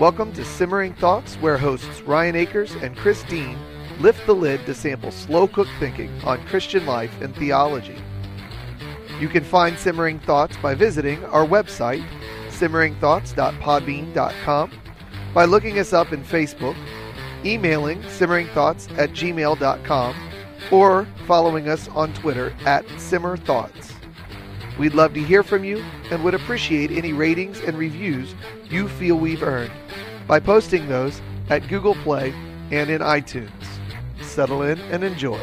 Welcome to Simmering Thoughts, where hosts Ryan Akers and Chris Dean lift the lid to sample slow cooked thinking on Christian life and theology. You can find Simmering Thoughts by visiting our website, simmeringthoughts.podbean.com, by looking us up in Facebook, emailing simmeringthoughts at gmail.com, or following us on Twitter at simmerthoughts. We'd love to hear from you and would appreciate any ratings and reviews you feel we've earned by posting those at Google Play and in iTunes. Settle in and enjoy.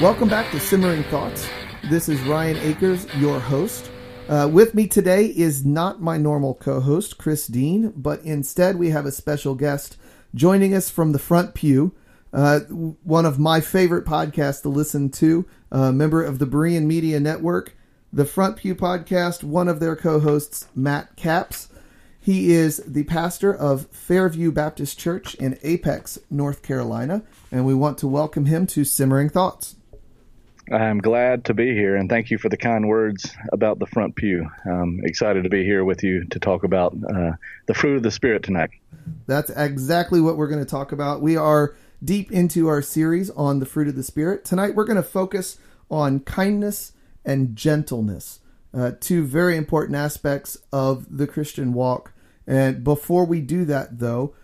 Welcome back to Simmering Thoughts. This is Ryan Akers, your host. Uh, with me today is not my normal co host, Chris Dean, but instead we have a special guest joining us from the front pew. Uh, one of my favorite podcasts to listen to, a member of the Berean Media Network, the Front Pew Podcast, one of their co hosts, Matt Capps. He is the pastor of Fairview Baptist Church in Apex, North Carolina, and we want to welcome him to Simmering Thoughts. I'm glad to be here, and thank you for the kind words about the front pew. I'm excited to be here with you to talk about uh, the fruit of the Spirit tonight. That's exactly what we're going to talk about. We are deep into our series on the fruit of the Spirit. Tonight, we're going to focus on kindness and gentleness, uh, two very important aspects of the Christian walk. And before we do that, though,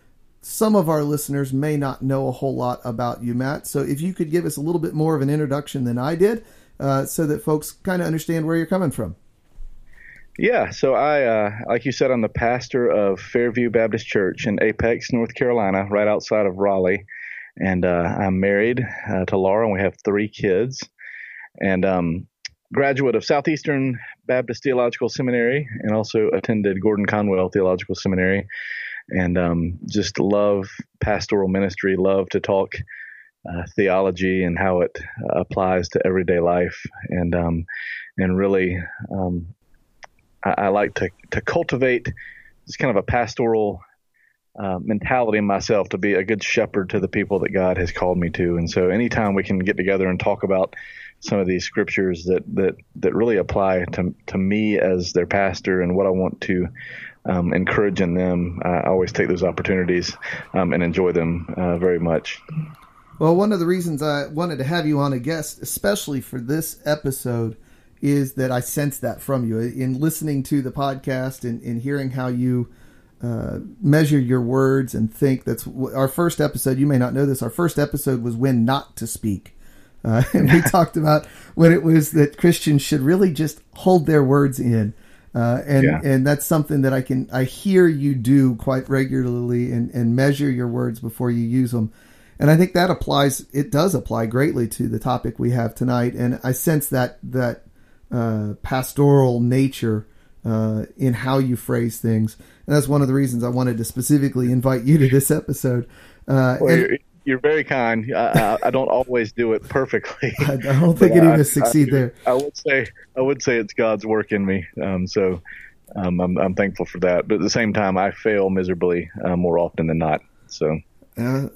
some of our listeners may not know a whole lot about you, Matt. So if you could give us a little bit more of an introduction than I did, uh, so that folks kind of understand where you're coming from. Yeah, so I, uh, like you said, I'm the pastor of Fairview Baptist Church in Apex, North Carolina, right outside of Raleigh. And uh, I'm married uh, to Laura, and we have three kids. And um, graduate of Southeastern Baptist Theological Seminary, and also attended Gordon Conwell Theological Seminary and um, just love pastoral ministry, love to talk uh, theology and how it uh, applies to everyday life, and um, and really, um, I, I, like to to cultivate this kind of a pastoral. Uh, mentality in myself to be a good shepherd to the people that God has called me to, and so anytime we can get together and talk about some of these scriptures that that that really apply to to me as their pastor and what I want to um, encouraging them. I always take those opportunities um, and enjoy them uh, very much. Well, one of the reasons I wanted to have you on a guest, especially for this episode, is that I sense that from you in listening to the podcast and in hearing how you uh, measure your words and think. That's our first episode. You may not know this. Our first episode was when not to speak. Uh, and we talked about when it was that Christians should really just hold their words in uh, and yeah. and that's something that I can I hear you do quite regularly and, and measure your words before you use them. And I think that applies. It does apply greatly to the topic we have tonight. And I sense that that uh, pastoral nature uh, in how you phrase things. And that's one of the reasons I wanted to specifically invite you to this episode. Uh, well, and, you're very kind. I, I, don't always do it perfectly. I, don't think it even succeed there. I would say I would say it's God's work in me. Um, so um, I'm, I'm thankful for that. But at the same time, I fail miserably uh, more often than not. So uh,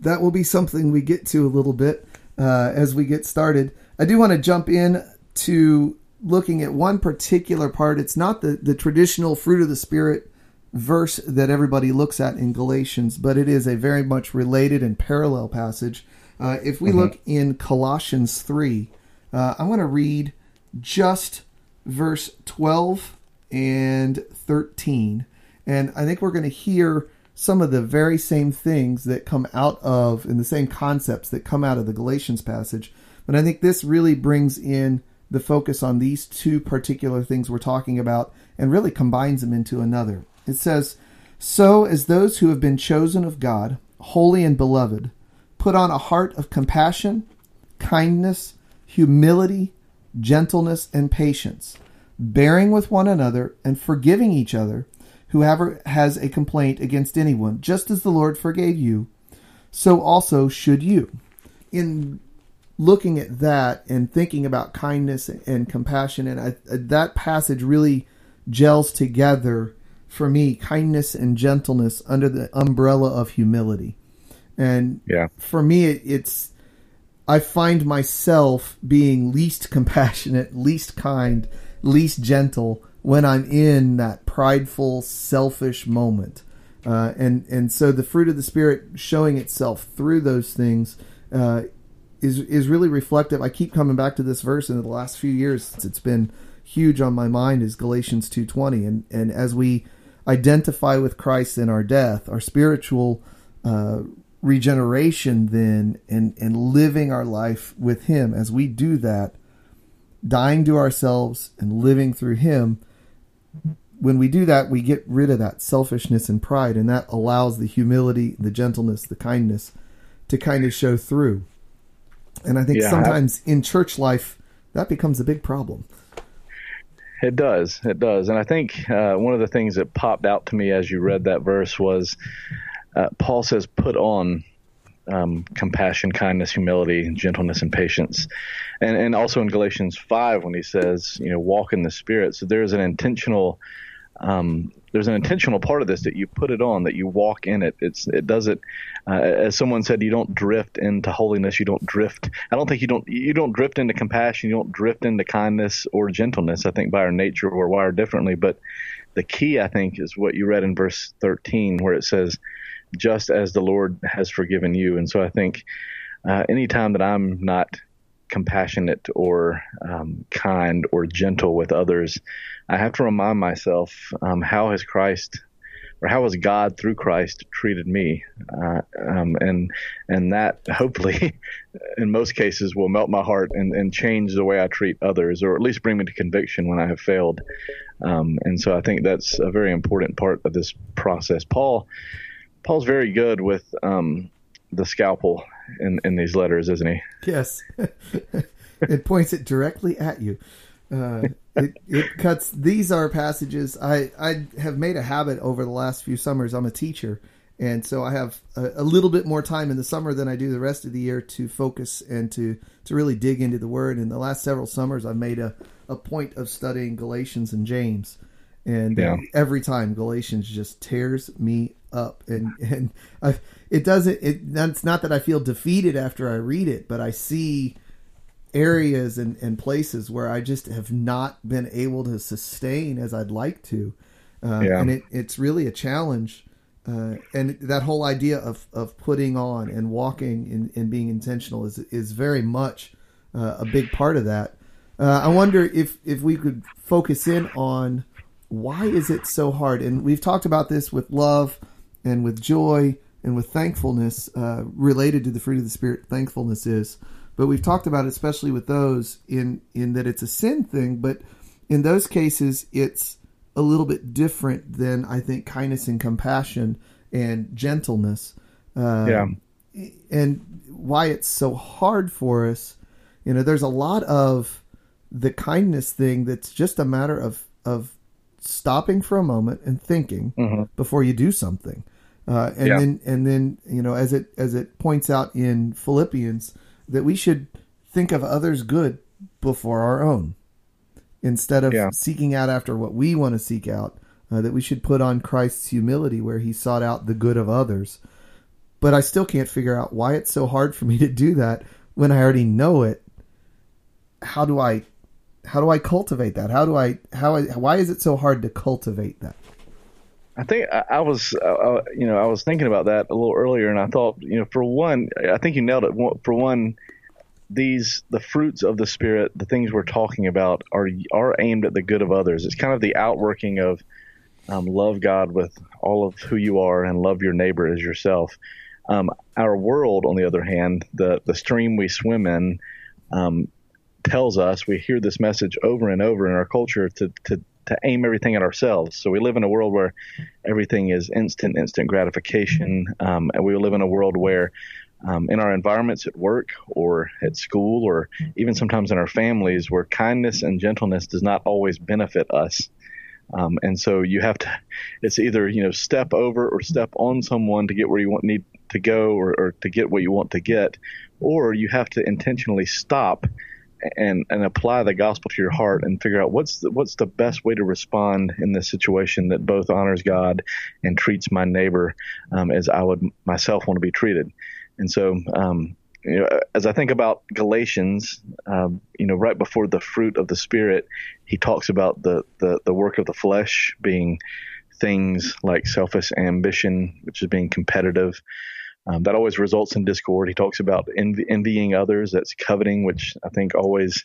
that will be something we get to a little bit uh, as we get started. I do want to jump in to looking at one particular part. It's not the the traditional fruit of the spirit verse that everybody looks at in Galatians, but it is a very much related and parallel passage. Uh, if we mm-hmm. look in Colossians 3, uh, I'm going to read just verse 12 and 13. And I think we're going to hear some of the very same things that come out of, and the same concepts that come out of the Galatians passage. But I think this really brings in the focus on these two particular things we're talking about and really combines them into another. It says, So as those who have been chosen of God, holy and beloved, put on a heart of compassion, kindness, humility, gentleness, and patience, bearing with one another and forgiving each other, whoever has a complaint against anyone, just as the Lord forgave you, so also should you. In looking at that and thinking about kindness and compassion, and I, that passage really gels together for me kindness and gentleness under the umbrella of humility. And yeah. for me, it, it's I find myself being least compassionate, least kind, least gentle when I'm in that prideful, selfish moment. Uh, and and so the fruit of the spirit showing itself through those things uh, is is really reflective. I keep coming back to this verse in the last few years. Since it's been huge on my mind is Galatians two twenty, and and as we identify with Christ in our death, our spiritual uh, regeneration, then and and living our life with Him as we do that, dying to ourselves and living through Him. When we do that, we get rid of that selfishness and pride, and that allows the humility, the gentleness, the kindness to kind of show through. And I think yeah, sometimes I, in church life, that becomes a big problem. It does. It does. And I think uh, one of the things that popped out to me as you read that verse was uh, Paul says, put on um, compassion, kindness, humility, gentleness, and patience. And, and also in Galatians 5, when he says, you know, walk in the Spirit. So there's an intentional um, there's an intentional part of this that you put it on, that you walk in it. It's it does it. Uh, as someone said, you don't drift into holiness. You don't drift. I don't think you don't you don't drift into compassion. You don't drift into kindness or gentleness. I think by our nature we're wired differently. But the key, I think, is what you read in verse 13, where it says, "Just as the Lord has forgiven you." And so I think uh, anytime that I'm not compassionate or um, kind or gentle with others, I have to remind myself um, how has Christ or how has God through Christ treated me, uh, um, and and that hopefully, in most cases, will melt my heart and, and change the way I treat others, or at least bring me to conviction when I have failed. Um, and so I think that's a very important part of this process. Paul, Paul's very good with um, the scalpel in, in these letters, isn't he? Yes. it points it directly at you. Uh, it, it cuts. These are passages I, I have made a habit over the last few summers. I'm a teacher, and so I have a, a, little bit more time in the summer than I do the rest of the year to focus and to to really dig into the Word. In the last several summers, I've made a, a point of studying Galatians and James, and yeah. every time Galatians just tears me up, and and I, it doesn't. It that's not that I feel defeated after I read it, but I see areas and, and places where I just have not been able to sustain as I'd like to, uh, yeah. and it, it's really a challenge. Uh, and that whole idea of, of putting on and walking and, and being intentional is is very much uh, a big part of that. Uh, I wonder if if we could focus in on why is it so hard, and we've talked about this with love and with joy and with thankfulness uh, related to the fruit of the spirit. Thankfulness is but we've talked about it, especially with those in in that it's a sin thing, but in those cases it's a little bit different than I think kindness and compassion and gentleness. Um, yeah. And why it's so hard for us, you know, there's a lot of the kindness thing that's just a matter of of stopping for a moment and thinking mm-hmm. before you do something. Uh, and yeah. then and then you know as it as it points out in Philippians, that we should think of others' good before our own instead of yeah. seeking out after what we want to seek out. Uh, that we should put on Christ's humility where he sought out the good of others. But I still can't figure out why it's so hard for me to do that when I already know it. How do I how do I cultivate that? How do I how I, why is it so hard to cultivate that? I think I, I was, uh, uh, you know, I was thinking about that a little earlier, and I thought, you know, for one, I think you nailed it. For one, these the fruits of the spirit, the things we're talking about, are are aimed at the good of others. It's kind of the outworking of um, love God with all of who you are and love your neighbor as yourself. Um, our world, on the other hand, the the stream we swim in, um, tells us we hear this message over and over in our culture to to to aim everything at ourselves. So we live in a world where everything is instant, instant gratification, um, and we live in a world where um, in our environments at work or at school or even sometimes in our families where kindness and gentleness does not always benefit us. Um, and so you have to, it's either, you know, step over or step on someone to get where you want need to go or, or to get what you want to get, or you have to intentionally stop and and apply the gospel to your heart and figure out what's the, what's the best way to respond in this situation that both honors God and treats my neighbor um, as I would myself want to be treated. And so um, you know, as I think about Galatians, um, you know, right before the fruit of the Spirit, he talks about the, the, the work of the flesh being things like selfish ambition, which is being competitive. Um, that always results in discord. He talks about envy, envying others, that's coveting, which I think always,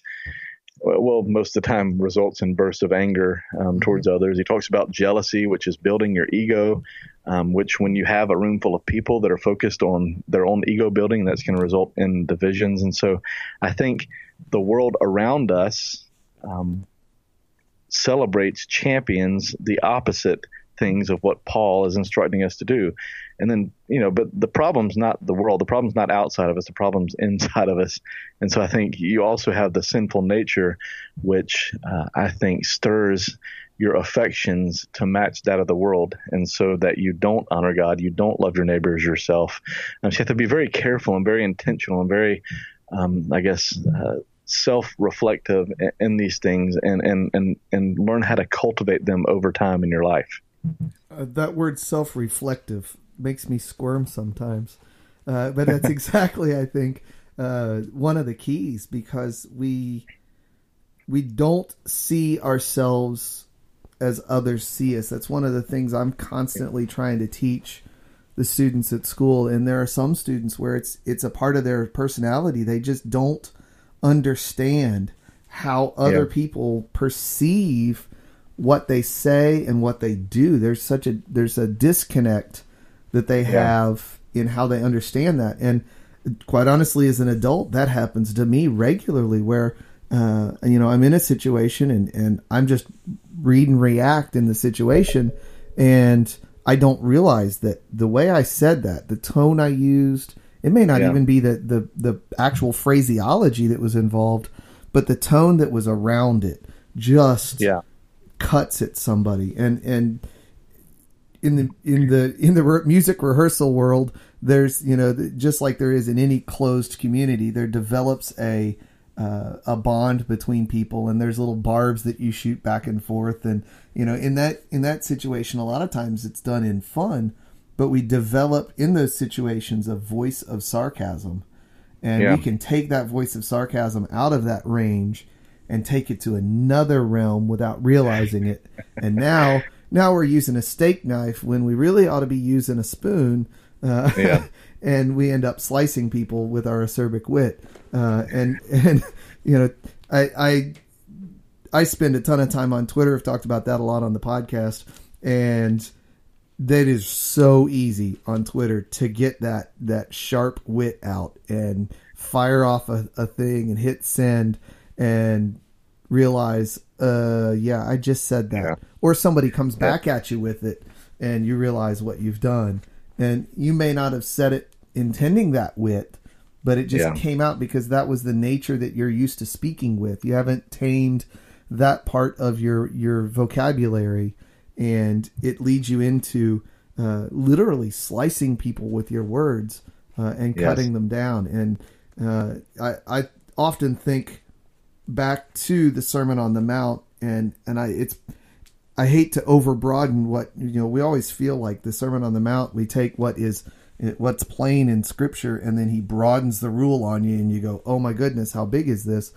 well, most of the time results in bursts of anger um, mm-hmm. towards others. He talks about jealousy, which is building your ego, um, which when you have a room full of people that are focused on their own ego building, that's going to result in divisions. And so I think the world around us um, celebrates, champions the opposite things of what Paul is instructing us to do. And then, you know, but the problem's not the world. The problem's not outside of us. The problem's inside of us. And so I think you also have the sinful nature, which uh, I think stirs your affections to match that of the world. And so that you don't honor God, you don't love your neighbor as yourself. And so you have to be very careful and very intentional and very, um, I guess, uh, self-reflective in these things and, and, and, and learn how to cultivate them over time in your life. Uh, that word self-reflective makes me squirm sometimes, uh, but that's exactly I think uh, one of the keys because we we don't see ourselves as others see us. That's one of the things I'm constantly trying to teach the students at school and there are some students where it's it's a part of their personality they just don't understand how other yeah. people perceive what they say and what they do. There's such a there's a disconnect that they have in how they understand that. And quite honestly, as an adult, that happens to me regularly where uh, you know, I'm in a situation and, and I'm just read and react in the situation and I don't realize that the way I said that, the tone I used, it may not yeah. even be the, the, the actual phraseology that was involved, but the tone that was around it just yeah cuts at somebody and and in the in the in the re- music rehearsal world there's you know just like there is in any closed community there develops a uh, a bond between people and there's little barbs that you shoot back and forth and you know in that in that situation a lot of times it's done in fun but we develop in those situations a voice of sarcasm and yeah. we can take that voice of sarcasm out of that range and take it to another realm without realizing it. And now, now we're using a steak knife when we really ought to be using a spoon. Uh, yeah. and we end up slicing people with our acerbic wit. Uh, and and you know, I I I spend a ton of time on Twitter. I've talked about that a lot on the podcast, and that is so easy on Twitter to get that that sharp wit out and fire off a, a thing and hit send and realize, uh, yeah, I just said that. Yeah. Or somebody comes back at you with it and you realize what you've done. And you may not have said it intending that wit, but it just yeah. came out because that was the nature that you're used to speaking with. You haven't tamed that part of your your vocabulary, and it leads you into uh, literally slicing people with your words uh, and yes. cutting them down. And uh, I I often think back to the Sermon on the Mount, and and I it's I hate to overbroaden what you know. We always feel like the Sermon on the Mount. We take what is what's plain in Scripture, and then He broadens the rule on you, and you go, "Oh my goodness, how big is this?"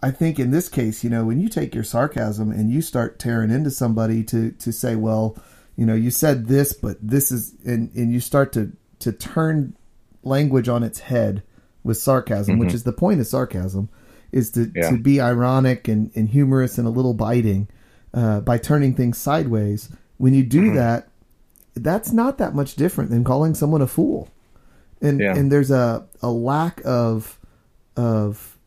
I think in this case, you know, when you take your sarcasm and you start tearing into somebody to to say, "Well, you know, you said this, but this is," and and you start to to turn language on its head with sarcasm, mm-hmm. which is the point of sarcasm, is to, yeah. to be ironic and, and humorous and a little biting uh, by turning things sideways. When you do mm-hmm. that, that's not that much different than calling someone a fool. And yeah. and there's a, a lack of of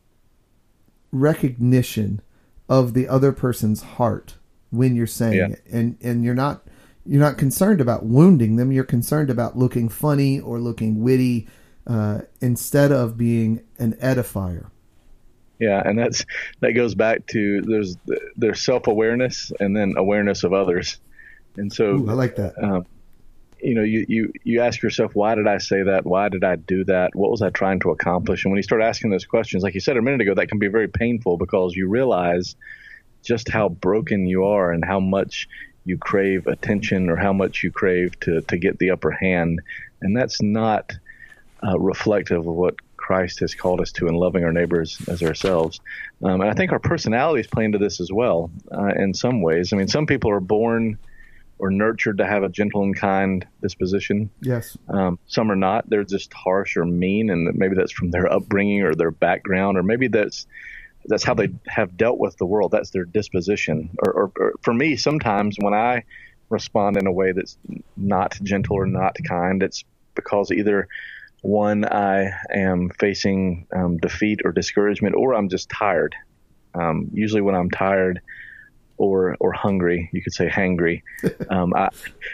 recognition of the other person's heart when you're saying yeah. it. And and you're not you're not concerned about wounding them. You're concerned about looking funny or looking witty uh, instead of being an edifier. Yeah, and that's that goes back to there's there's self awareness and then awareness of others, and so Ooh, I like that. Um, you know, you, you you ask yourself, why did I say that? Why did I do that? What was I trying to accomplish? And when you start asking those questions, like you said a minute ago, that can be very painful because you realize just how broken you are and how much you crave attention or how much you crave to to get the upper hand, and that's not uh, reflective of what Christ has called us to in loving our neighbors as ourselves. Um, and I think our personalities play into this as well uh, in some ways. I mean, some people are born or nurtured to have a gentle and kind disposition. Yes. Um, some are not. They're just harsh or mean, and maybe that's from their upbringing or their background, or maybe that's that's how they have dealt with the world. That's their disposition. Or, or, or for me, sometimes when I respond in a way that's not gentle or not kind, it's because either one, I am facing um, defeat or discouragement, or I'm just tired. Um, usually, when I'm tired or or hungry, you could say hangry. Um, I,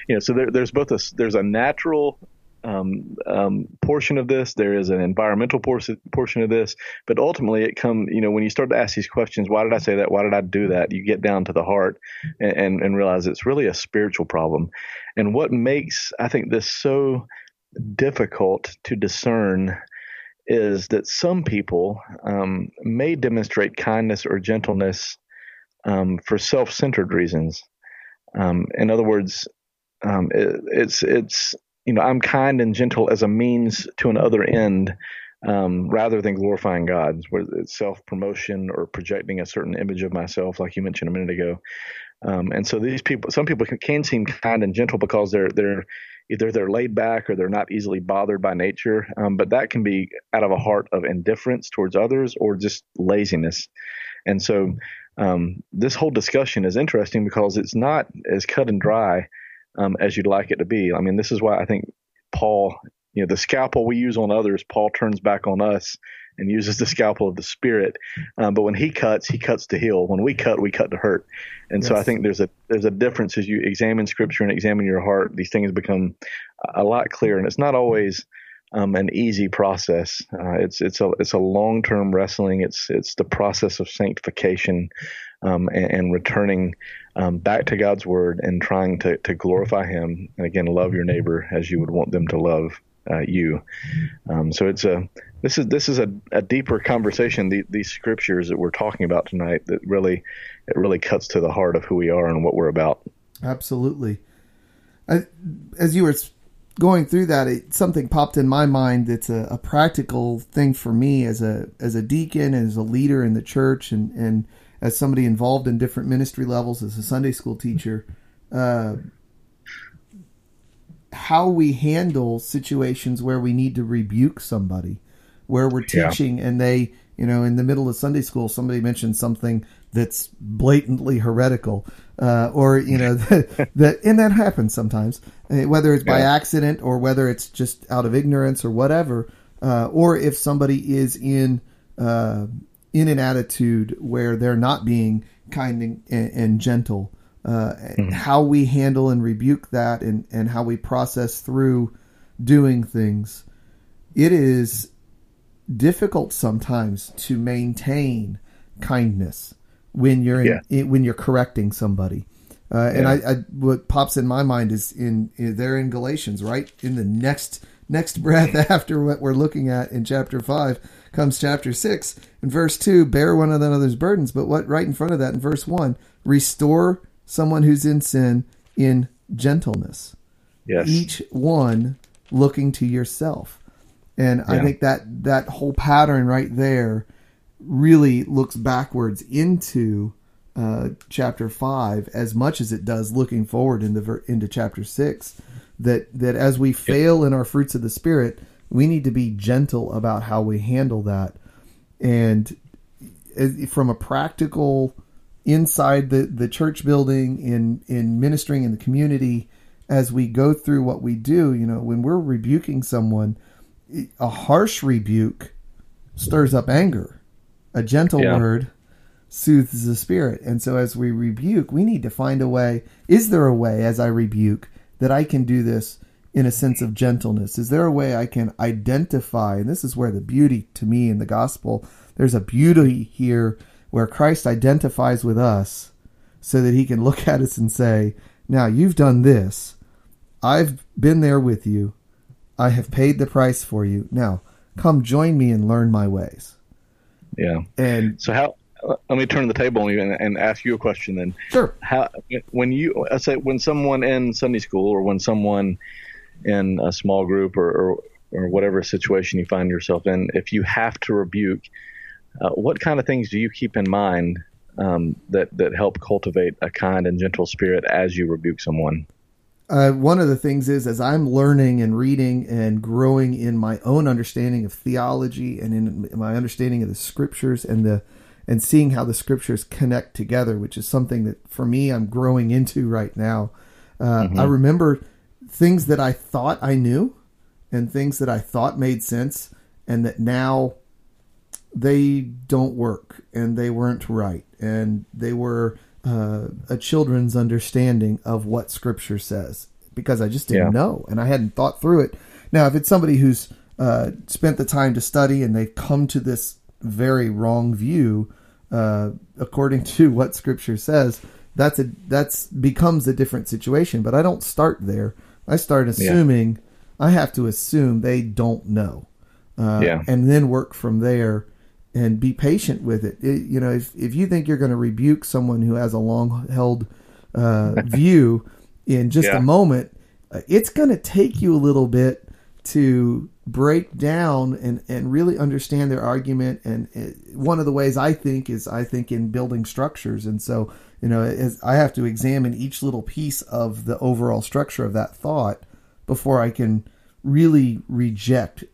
you know, so there, there's both a there's a natural um, um, portion of this. There is an environmental portion portion of this, but ultimately it come. You know, when you start to ask these questions, why did I say that? Why did I do that? You get down to the heart and, and, and realize it's really a spiritual problem. And what makes I think this so difficult to discern is that some people um, may demonstrate kindness or gentleness um, for self-centered reasons. Um, in other words, um, it, it's it's you know I'm kind and gentle as a means to an other end, um, rather than glorifying God, it's self-promotion or projecting a certain image of myself, like you mentioned a minute ago. Um, and so these people, some people can, can seem kind and gentle because they're they're either they're laid back or they're not easily bothered by nature. Um, but that can be out of a heart of indifference towards others or just laziness. And so um, this whole discussion is interesting because it's not as cut and dry um, as you'd like it to be. I mean, this is why I think Paul, you know, the scalpel we use on others, Paul turns back on us and uses the scalpel of the spirit. Um, but when he cuts, he cuts to heal. When we cut, we cut to hurt. And yes. so I think there's a there's a difference as you examine scripture and examine your heart. These things become a lot clearer, and it's not always um, an easy process. Uh, it's it's a it's a long term wrestling. It's it's the process of sanctification um, and, and, returning um, back to God's word and trying to to glorify Him. And again, love your neighbor as you would want them to love uh, you. Um, so it's a this is this is a, a deeper conversation. The, these scriptures that we're talking about tonight that really it really cuts to the heart of who we are and what we're about. Absolutely. I, as you were going through that, it, something popped in my mind. That's a, a, practical thing for me as a as a deacon, as a leader in the church, and and as somebody involved in different ministry levels, as a Sunday school teacher. Uh, how we handle situations where we need to rebuke somebody, where we're teaching yeah. and they, you know, in the middle of Sunday school, somebody mentioned something that's blatantly heretical, uh, or you know that, that, and that happens sometimes, uh, whether it's by yeah. accident or whether it's just out of ignorance or whatever, uh, or if somebody is in uh, in an attitude where they're not being kind and, and gentle uh, mm-hmm. how we handle and rebuke that and, and how we process through doing things. It is difficult sometimes to maintain kindness when you're in, yeah. when you're correcting somebody. Uh, and yeah. I, I, what pops in my mind is in, in they're in Galatians, right? In the next next breath after what we're looking at in chapter five comes chapter six in verse two. Bear one another's burdens, but what right in front of that in verse one? Restore someone who's in sin in gentleness. Yes. Each one looking to yourself. And yeah. I think that that whole pattern right there really looks backwards into uh, chapter five as much as it does looking forward into into chapter six. That that as we fail in our fruits of the spirit, we need to be gentle about how we handle that, and uh, from a practical inside the, the church building, in, in ministering in the community, as we go through what we do, you know, when we're rebuking someone, a harsh rebuke stirs up anger. A gentle yeah. word soothes the spirit. And so as we rebuke, we need to find a way. Is there a way as I rebuke that I can do this in a sense of gentleness? Is there a way I can identify? And this is where the beauty to me in the gospel, there's a beauty here where Christ identifies with us so that he can look at us and say, Now you've done this. I've been there with you. I have paid the price for you. Now come join me and learn my ways. Yeah. And so, how, let me turn the table on you and, and, ask you a question then. Sure. How, when you, I say, when someone in Sunday school or when someone in a small group or, or or whatever situation you find yourself in, if you have to rebuke, uh, what kind of things do you keep in mind um, that that help cultivate a kind and gentle spirit as you rebuke someone? Uh, one of the things is as I'm learning and reading and growing in my own understanding of theology and in my understanding of the scriptures and the and seeing how the scriptures connect together, which is something that for me I'm growing into right now. Uh, mm-hmm. I remember things that I thought I knew and things that I thought made sense and that now they don't work and they weren't right and they were uh, a children's understanding of what scripture says because I just didn't yeah. know and I hadn't thought through it. Now, if it's somebody who's uh, spent the time to study and they've come to this very wrong view, uh, according to what scripture says, that's a that's becomes a different situation. But I don't start there. I start assuming yeah. I have to assume they don't know, uh, yeah. and then work from there and be patient with it. it. you know, if if you think you're going to rebuke someone who has a long held uh, view in just yeah. a moment, uh, it's going to take you a little bit to break down and, and really understand their argument. And it, one of the ways I think is I think in building structures. And so, you know, I have to examine each little piece of the overall structure of that thought before I can really reject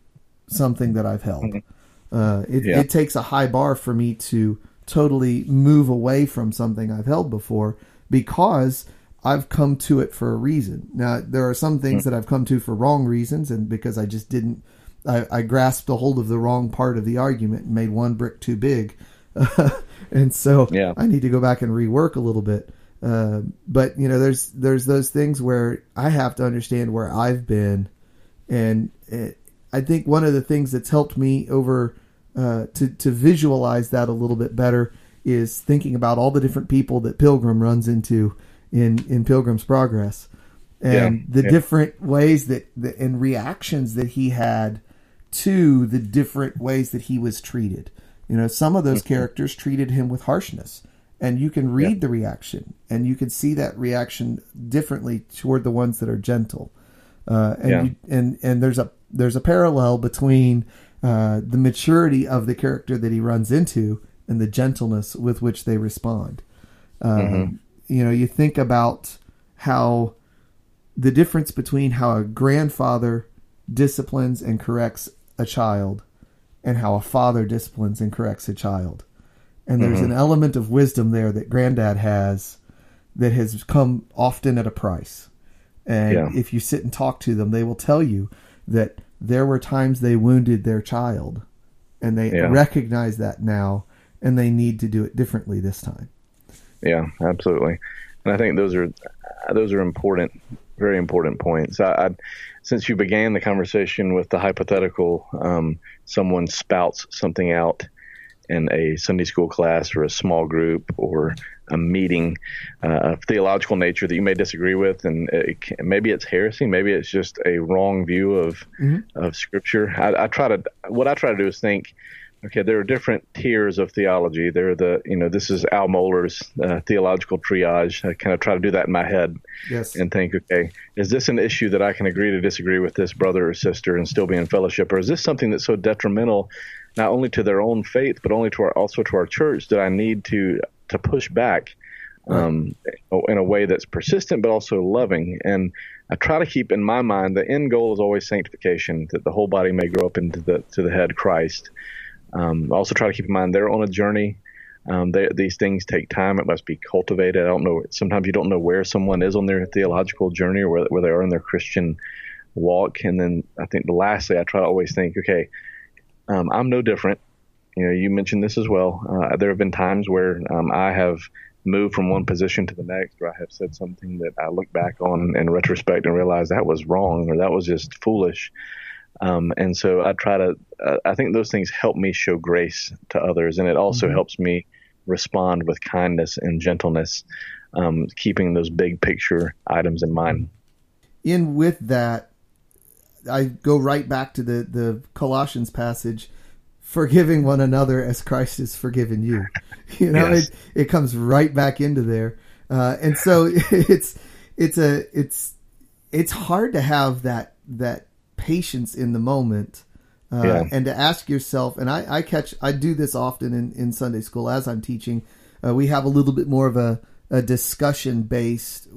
something that I've held. Mm-hmm. Uh, it, yeah. it takes a high bar for me to totally move away from something I've held before because I've come to it for a reason. Now, there are some things mm-hmm. that I've come to for wrong reasons, and because I just didn't, I, I grasped a hold of the wrong part of the argument and made one brick too big. and so yeah. I need to go back and rework a little bit. Uh, but you know, there's there's those things where I have to understand where I've been, and it, I think one of the things that's helped me over uh, to to visualize that a little bit better is thinking about all the different people that Pilgrim runs into in in Pilgrim's Progress, and yeah, the yeah. different ways that the, and reactions that he had to the different ways that he was treated. You know, some of those mm-hmm. characters treated him with harshness, and you can read yeah. the reaction, and you can see that reaction differently toward the ones that are gentle. Uh, and you, and and there's a there's a parallel between uh, the maturity of the character that he runs into and the gentleness with which they respond. Um, mm-hmm you know, you think about how the difference between how a grandfather disciplines and corrects a child and how a father disciplines and corrects a child. And there's mm-hmm. an element of wisdom there that granddad has that has come often at a price. And yeah. if you sit and talk to them, they will tell you that there were times they wounded their child and they yeah. recognize that now and they need to do it differently this time. Yeah, absolutely. And I think those are those are important, very important points. I, I since you began the conversation with the hypothetical, um, someone spouts something out in a Sunday school class or a small group or a meeting uh, of theological nature that you may disagree with, and it maybe it's heresy, maybe it's just a wrong view of mm-hmm. of Scripture. I, I, try to what I try to do is think Okay, there are different tiers of theology. There are the, you know, this is Al Mohler's uh, theological triage. I kind of try to do that in my head yes. and think, okay, is this an issue that I can agree to disagree with this brother or sister and still be in fellowship? Or is this something that's so detrimental, not only to their own faith, but only to our, also to our church that I need to, to push back um, in a way that's persistent, but also loving? And I try to keep in my mind the end goal is always sanctification, that the whole body may grow up into the, to the head Christ. Um, also, try to keep in mind they're on a journey. Um, they, these things take time. It must be cultivated. I don't know. Sometimes you don't know where someone is on their theological journey or where, where they are in their Christian walk. And then I think lastly, I try to always think, okay, um, I'm no different. You know, you mentioned this as well. Uh, there have been times where um, I have moved from one position to the next, or I have said something that I look back on in retrospect and realize that was wrong or that was just foolish. Um, and so I try to, uh, I think those things help me show grace to others. And it also mm-hmm. helps me respond with kindness and gentleness, um, keeping those big picture items in mind. In with that, I go right back to the, the Colossians passage, forgiving one another as Christ has forgiven you. You know, yes. it, it comes right back into there. Uh, and so it's, it's a, it's, it's hard to have that, that patience in the moment uh, Yeah. and to ask yourself and I, I catch i do this often in, in sunday school as i'm teaching uh, we have a little bit more of a, a discussion based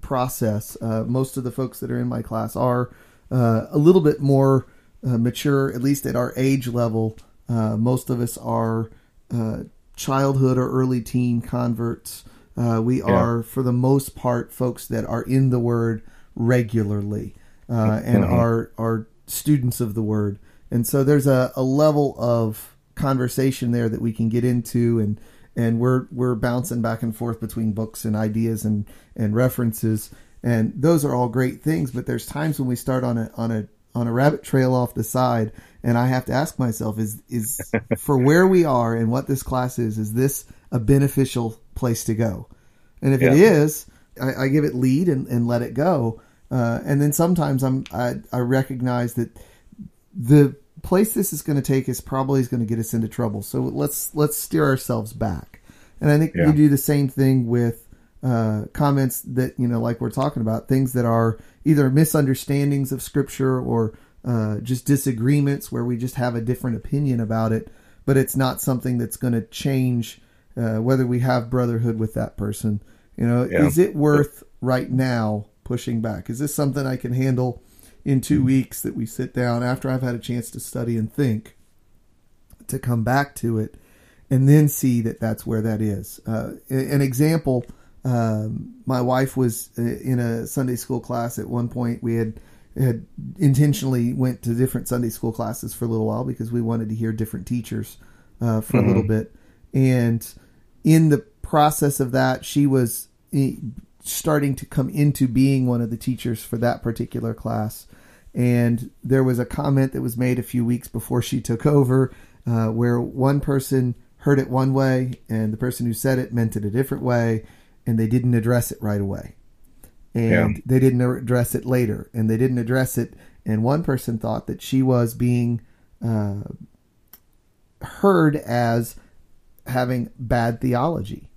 process uh, most of the folks that are in my class are uh, a little bit more uh, mature at least at our age level uh, most of us are uh, childhood or early teen converts. Uh, we are for the most part folks that are in the word regularly uh, and are are students of the word. And so there's a, a level of conversation there that we can get into and and we're we're bouncing back and forth between books and ideas and and references. And those are all great things but there's times when we start on a on a on a rabbit trail off the side and I have to ask myself is is for where we are and what this class is is this a beneficial place to go and if it Yeah. is I, I give it lead and, and let it go uh, and then sometimes I'm I, I recognize that the place this is going to take us probably is going to get us into trouble. So let's let's steer ourselves back. And I think Yeah. you do the same thing with uh, comments that you know, like we're talking about, things that are either misunderstandings of Scripture or uh, just disagreements where we just have a different opinion about it, but it's not something that's going to change uh, whether we have brotherhood with that person. You know, Yeah. is it worth right now pushing back? Is this something I can handle? in two weeks that we sit down after I've had a chance to study and think to come back to it and then see that that's where that is. Uh, an example, um, my wife was uh, in a Sunday school class at one point. We had had intentionally went to different Sunday school classes for a little while because we wanted to hear different teachers uh, for a little bit. And in the process of that, she was eh, starting to come into being one of the teachers for that particular class. And there was a comment that was made a few weeks before she took over uh, where one person heard it one way and the person who said it meant it a different way and they didn't address it right away. And Yeah. they didn't address it later and they didn't address it. And one person thought that she was being uh, heard as having bad theology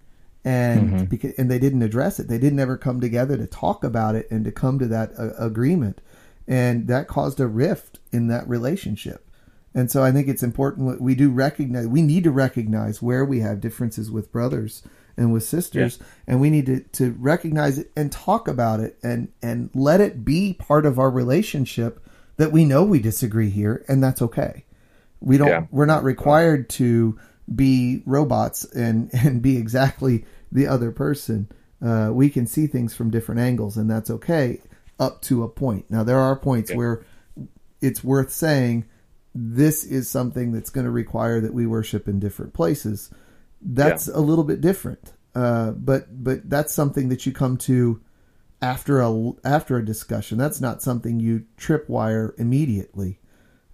and because and they didn't address it they didn't ever come together to talk about it and to come to that uh, agreement and that caused a rift in that relationship and so i think it's important we do recognize we need to recognize where we have differences with brothers and with sisters and we need to, to recognize it and talk about it and and let it be part of our relationship that we know we disagree here and that's okay. We don't Yeah. we're not required to be robots and and be exactly the other person. Uh, we can see things from different angles and that's okay up to a point. Now there are points where it's worth saying this is something that's going to require that we worship in different places that's a little bit different. Uh, but but that's something that you come to after a after a discussion. That's not something you tripwire immediately.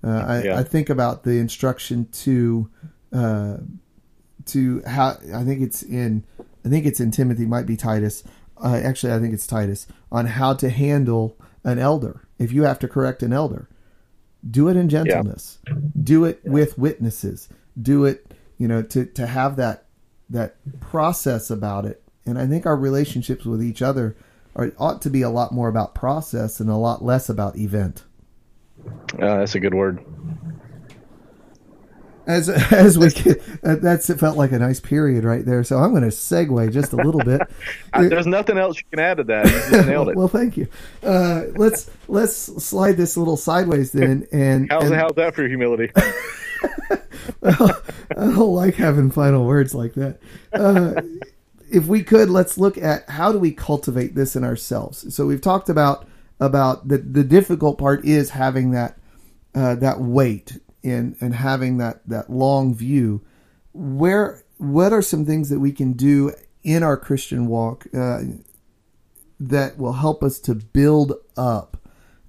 Uh, I, Yeah. I think about the instruction to uh, to how I think it's in I think it's in Timothy might be Titus. Uh, actually I think it's Titus on how to handle an elder. If you have to correct an elder do it in gentleness. Do it with witnesses. Do it you know to to have that that process about it and I think our relationships with each other are ought to be a lot more about process and a lot less about event Uh, that's a good word. As as we get, uh, that's it felt like a nice period right there. So I'm going to segue just a little bit. There's nothing else you can add to that. You just nailed it. well, thank you. Uh, let's let's slide this a little sideways then. And, How's, and how's that for humility? I don't like having final words like that. Uh, if we could, let's look at how do we cultivate this in ourselves. So we've talked about about the the difficult part is having that uh, that weight and and having that that long view. Where what are some things that we can do in our Christian walk uh, that will help us to build up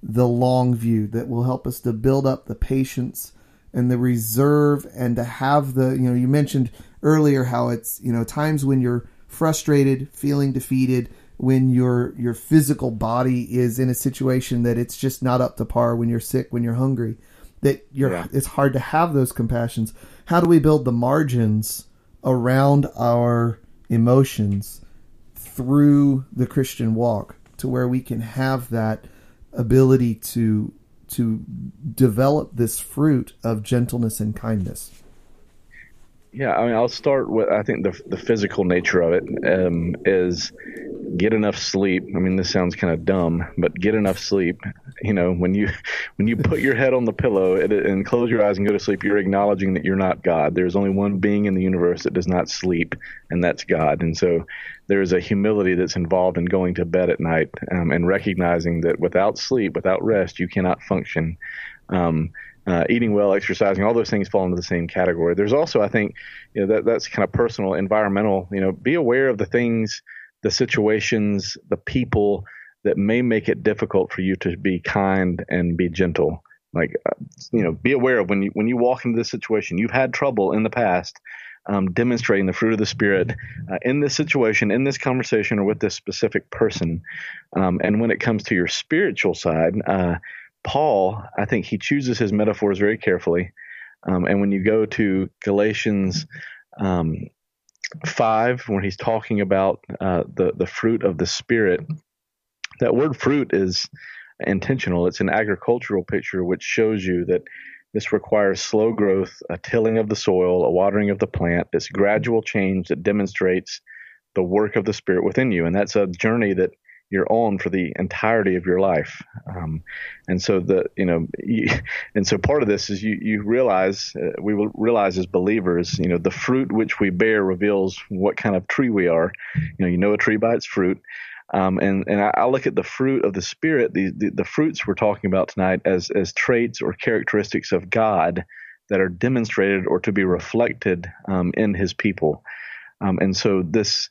the long view, that will help us to build up the patience and the reserve and to have the you know you mentioned earlier how it's you know times when you're frustrated feeling defeated when your your physical body is in a situation that it's just not up to par when you're sick when you're hungry that you're Yeah. it's hard to have those compassions how do we build the margins around our emotions through the Christian walk to where we can have that ability to to develop this fruit of gentleness and kindness? Yeah, I mean, I'll start with I think the the physical nature of it um, is get enough sleep. I mean, this sounds kind of dumb, but get enough sleep. You know, when you when you put your head on the pillow and close your eyes and go to sleep, you're acknowledging that you're not God. There's only one being in the universe that does not sleep, and that's God. And so there is a humility that's involved in going to bed at night um, and recognizing that without sleep, without rest, you cannot function. Um, uh, eating well, exercising, all those things fall into the same category. There's also, I think, you know, that that's kind of personal, environmental. You know, be aware of the things, the situations, the people that may make it difficult for you to be kind and be gentle. Like, uh, you know, be aware of when you when you walk into this situation, you've had trouble in the past. Um, demonstrating the fruit of the spirit uh, in this situation, in this conversation, or with this specific person. Um, and when it comes to your spiritual side, uh, Paul, I think he chooses his metaphors very carefully. Um, and when you go to Galatians um, 5, when he's talking about uh, the, the fruit of the Spirit, that word fruit is intentional. It's an agricultural picture which shows you that this requires slow growth, a tilling of the soil, a watering of the plant, this gradual change that demonstrates the work of the Spirit within you. And that's a journey that you're on for the entirety of your life. Um, and so the you know you, and so part of this is you you realize uh, we will realize as believers you know the fruit which we bear reveals what kind of tree we are. You know you know a tree by its fruit. Um, and and I, I, look at the fruit of the spirit, the, the, the fruits we're talking about tonight, as as traits or characteristics of God that are demonstrated or to be reflected um, in His people. Um, and so this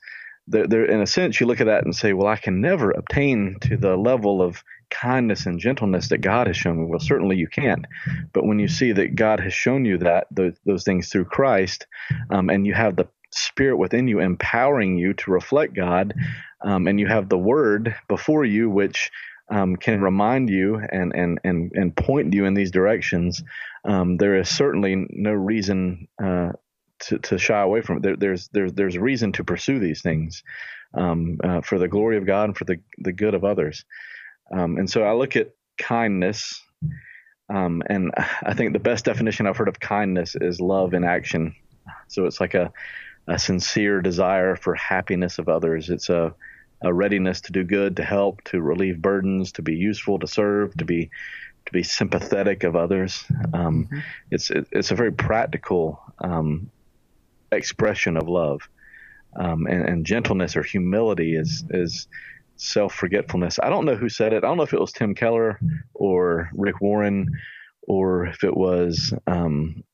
in a sense, you look at that and say, well, I can never obtain to the level of kindness and gentleness that God has shown me. Well, certainly you can't. But when you see that God has shown you that those, those things through Christ, um, and you have the Spirit within you empowering you to reflect God, um, and you have the Word before you, which um, can remind you and, and, and, and point you in these directions, um, there is certainly no reason uh, to, to shy away from it. There, there's there's there's a reason to pursue these things um, uh, for the glory of God and for the the good of others. Um, and so I look at kindness, um, and I think the best definition I've heard of kindness is love in action. So it's like a a sincere desire for happiness of others. It's a a readiness to do good, to help, to relieve burdens, to be useful, to serve, to be to be sympathetic of others. Um, mm-hmm. It's it, it's a very practical um, expression of love. Um, and, and, gentleness or humility is is self forgetfulness. I don't know who said it. I don't know if it was Tim Keller or Rick Warren or if it was um,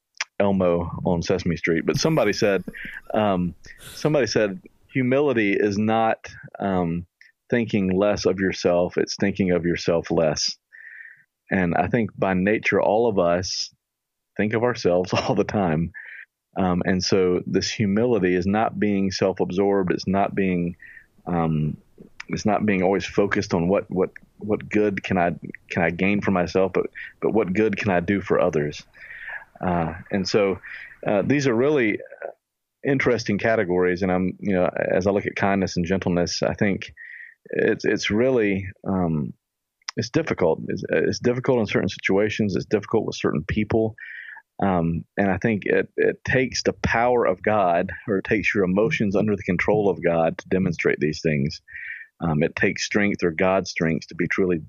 Elmo on Sesame Street, but somebody said um, somebody said humility is not um, thinking less of yourself; it's thinking of yourself less. And I think by nature, all of us think of ourselves all the time. Um, and so this humility is not being self-absorbed. It's not being, um, it's not being always focused on what, what, what good can I, can I gain for myself, but, but what good can I do for others? Uh, and so, uh, these are really interesting categories. And I'm, you know, as I look at kindness and gentleness, I think it's, it's really, um, it's difficult. It's, it's difficult in certain situations. It's difficult with certain people. Um, and I think it, it takes the power of God, or it takes your emotions under the control of God to demonstrate these things. Um, it takes strength or God's strength to be truly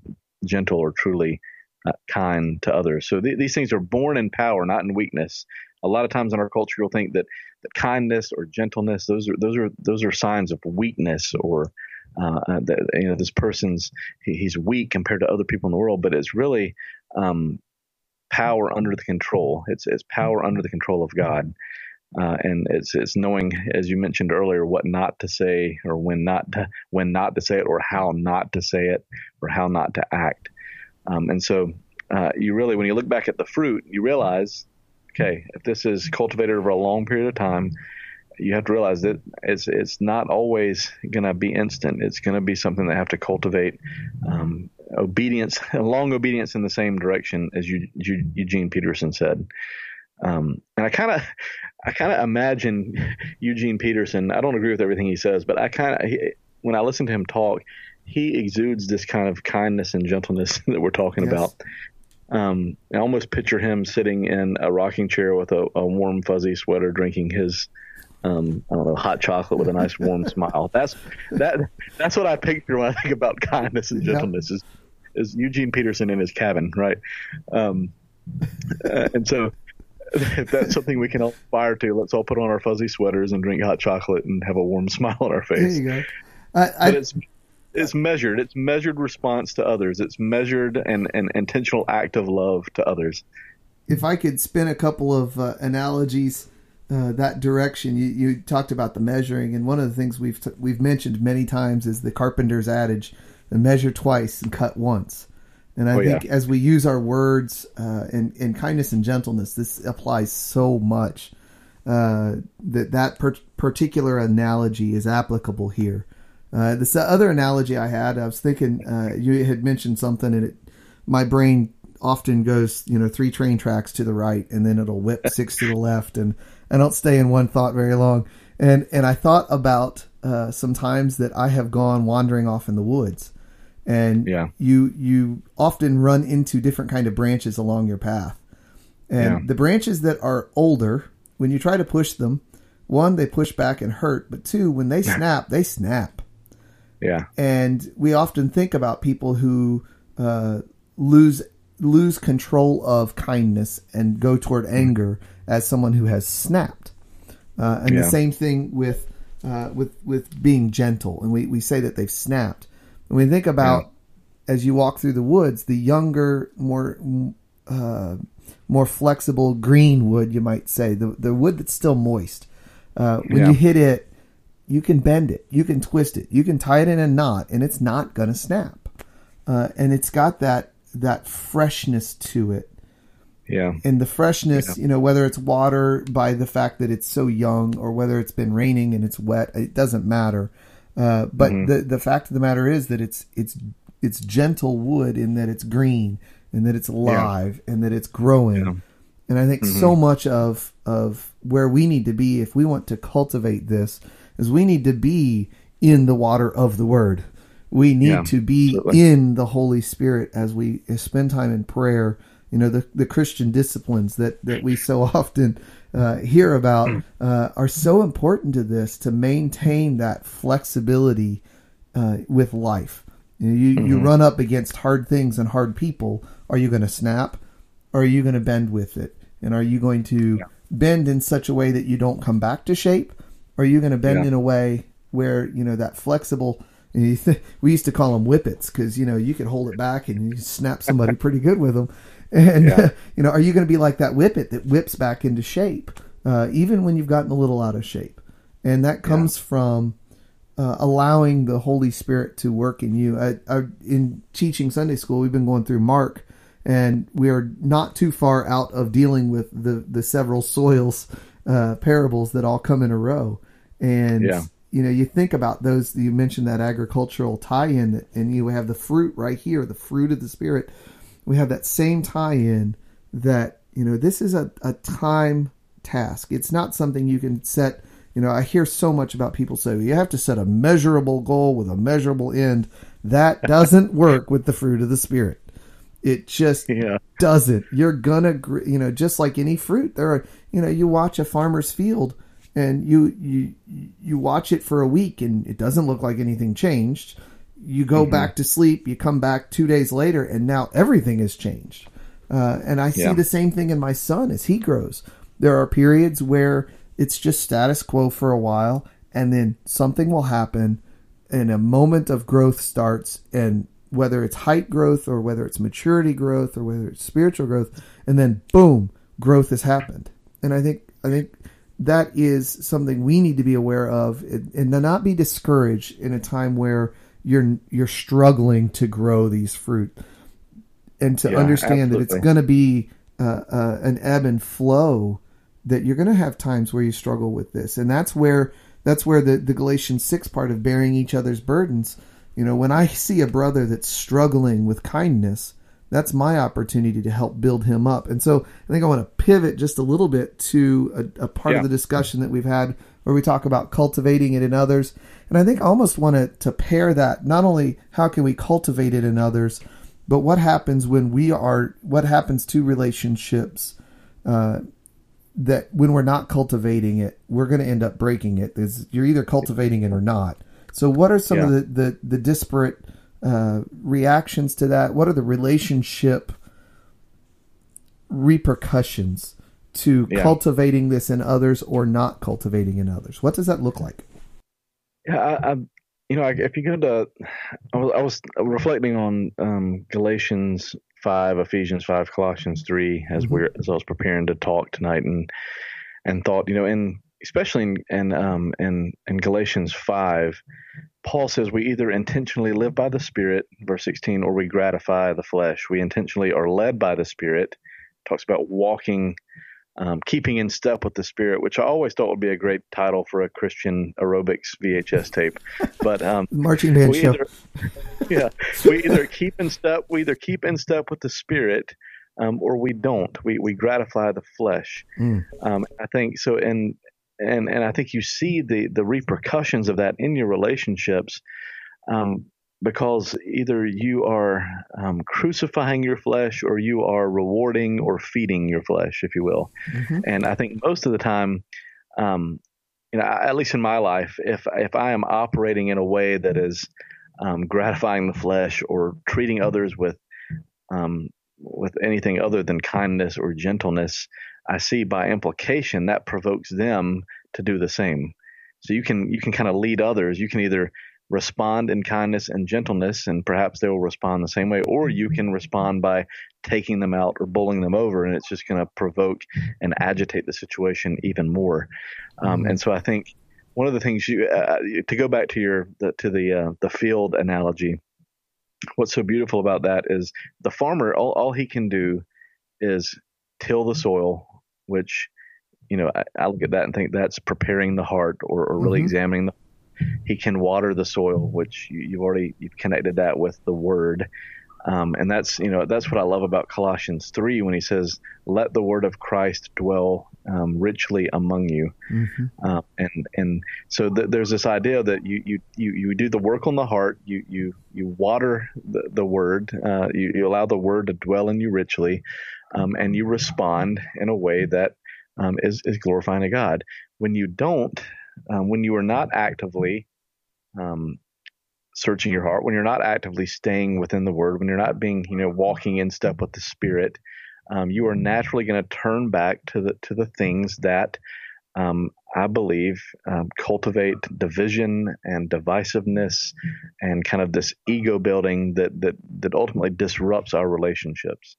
gentle or truly uh, kind to others. So th- these things are born in power, not in weakness. A lot of times in our culture, you'll think that, that kindness or gentleness those are those are those are signs of weakness or uh, that you know this person's he, he's weak compared to other people in the world. But it's really um, power under the control. It's it's power under the control of God, uh, and it's it's knowing, as you mentioned earlier, what not to say or when not to when not to say it or how not to say it or how not to act. Um, and so uh, you really, when you look back at the fruit, you realize, okay, if this is cultivated over a long period of time, you have to realize that it's it's not always going to be instant. It's going to be something that have to cultivate um, obedience, long obedience in the same direction as you, Eugene Peterson said. Um, and I kind of, I kind of imagine Eugene Peterson. I don't agree with everything he says, but I kind of, when I listen to him talk, he exudes this kind of kindness and gentleness that we're talking yes. about. Um, I almost picture him sitting in a rocking chair with a, a warm, fuzzy sweater, drinking his, um, I don't know, hot chocolate with a nice warm smile. That's that. That's what I picture when I think about kindness and gentleness. Is is Eugene Peterson in his cabin, right? Um, uh, and so if that's something we can all aspire to, let's all put on our fuzzy sweaters and drink hot chocolate and have a warm smile on our face. There you go. I, I, but it's it's measured. It's measured response to others. It's measured and an intentional act of love to others. If I could spin a couple of uh, analogies uh, that direction, you, you talked about the measuring, and one of the things we've t- we've mentioned many times is the carpenter's adage: "Measure twice and cut once." And I oh, think yeah. as we use our words uh, in, in kindness and gentleness, this applies so much uh, that that per- particular analogy is applicable here. Uh, this other analogy I had, I was thinking uh, you had mentioned something, and it, my brain often goes, you know, three train tracks to the right, and then it'll whip six to the left, and I don't stay in one thought very long. And and I thought about uh, some times that I have gone wandering off in the woods and yeah. you you often run into different kind of branches along your path. And yeah. the branches that are older, when you try to push them, one they push back and hurt, but two when they snap, they snap. Yeah. And we often think about people who uh, lose lose control of kindness and go toward mm-hmm. anger as someone who has snapped. Uh, and yeah. the same thing with uh, with with being gentle, and we, we say that they've snapped. When we think about yeah. as you walk through the woods, the younger, more uh, more flexible green wood, you might say, the the wood that's still moist. Uh, when yeah. you hit it, you can bend it, you can twist it, you can tie it in a knot, and it's not going to snap. Uh, and it's got that that freshness to it. Yeah. And the freshness, yeah. you know, whether it's water by the fact that it's so young or whether it's been raining and it's wet, it doesn't matter. Uh, but mm-hmm. the the fact of the matter is that it's it's it's gentle wood in that it's green and that it's alive yeah. and that it's growing. Yeah. And I think mm-hmm. so much of of where we need to be if we want to cultivate this is we need to be in the water of the word. We need to be absolutely. in the Holy Spirit as we spend time in prayer. You know the the Christian disciplines that that we so often uh, hear about hmm. uh, are so important to this to maintain that flexibility uh, with life. You, know, you, mm-hmm. you, run up against hard things and hard people. Are you going to snap? Or are you going to bend with it? And are you going to yeah. bend in such a way that you don't come back to shape? Or are you going to bend yeah. in a way where you know that flexible? Th- we used to call them whippets because you know you could hold it back and you snap somebody pretty good with them. And yeah. you know, are you going to be like that whippet that whips back into shape, uh, even when you've gotten a little out of shape? And that comes yeah. from uh, allowing the Holy Spirit to work in you. I, I, in teaching Sunday school, we've been going through Mark, and we are not too far out of dealing with the the several soils uh, parables that all come in a row. And yeah. you know, you think about those. You mentioned that agricultural tie-in, that, and you have the fruit right here, the fruit of the Spirit we have that same tie-in that you know this is a, a time task. It's not something you can set. You know, I hear so much about people say you have to set a measurable goal with a measurable end. That doesn't work with the fruit of the spirit. It just yeah. doesn't. You're gonna, you know, just like any fruit. There are, you know, you watch a farmer's field and you you you watch it for a week and it doesn't look like anything changed you go mm-hmm. back to sleep, you come back two days later, and now everything has changed. Uh, and I see yeah. the same thing in my son as he grows. There are periods where it's just status quo for a while, and then something will happen, and a moment of growth starts, and whether it's height growth or whether it's maturity growth or whether it's spiritual growth, and then boom, growth has happened. And I think I think that is something we need to be aware of, and, and not be discouraged in a time where you're you're struggling to grow these fruit. And to yeah, understand absolutely. that it's going to be uh, uh, an ebb and flow that you're going to have times where you struggle with this. And that's where that's where the, the galatians 6 part of bearing each other's burdens. You know when i see a brother that's struggling with kindness that's my opportunity to help build him up and so i think i want to pivot just a little bit to a, a part yeah. of the discussion that we've had where we talk about cultivating it in others. And I think I almost want to, to pair that not only how can we cultivate it in others, But what happens when we are? What happens to relationships? Uh, that when we're not cultivating it, we're going to end up breaking it. Is you're either cultivating it or not. So, what are some yeah. of the the, the disparate uh, reactions to that? What are the relationship repercussions to yeah. cultivating this in others or not cultivating in others? What does that look like? Yeah, I, I you know, if you go to, I was, I was reflecting on um, Galatians five, Ephesians five, Colossians three, as mm-hmm. we as I was preparing to talk tonight, and and thought, you know, in especially in in um, in, in Galatians five, Paul says we either intentionally live by the Spirit, verse sixteen, or we gratify the flesh. We intentionally are led by the Spirit. Talks about walking um, keeping in step with the spirit, which I always thought would be a great title for a Christian aerobics VHS tape. But um, marching band show. Either, yeah, we either keep in step, we either keep in step with the spirit, um, or we don't. We we gratify the flesh. Mm. I think so, and and and I think you see the the repercussions of that in your relationships. Um, because either you are um, crucifying your flesh or you are rewarding or feeding your flesh, if you will. Mm-hmm. And I think most of the time, um, you know, at least in my life, if if I am operating in a way that is um, gratifying the flesh or treating others with um, with anything other than kindness or gentleness, I see by implication that provokes them to do the same. So you can you can kind of lead others. You can either respond in kindness and gentleness, and perhaps they will respond the same way. Or you can respond by taking them out or bullying them over, and it's just going to provoke and agitate the situation even more. Um, mm-hmm. and so I think one of the things you uh, to go back to your the, to the uh, the field analogy. What's so beautiful about that is the farmer. All, all he can do is till the soil, which you know I, I look at that and think that's preparing the heart or, or really mm-hmm. examining the he can water the soil, which you, have already you've connected that with the word. Um, and that's you know that's what I love about Colossians three when he says, "Let the word of Christ dwell um, richly among you," mm-hmm. uh, and and so th- there's this idea that you, you you you do the work on the heart, you you you water the, the word, uh, you, you allow the word to dwell in you richly, um, and you respond in a way that um, is is glorifying to God. When you don't, um, when you are not actively um, searching your heart, when you're not actively staying within the Word, when you're not being, you know, walking in step with the Spirit, um, you are naturally going to turn back to the to the things that um, I believe um, cultivate division and divisiveness and kind of this ego building that that that ultimately disrupts our relationships.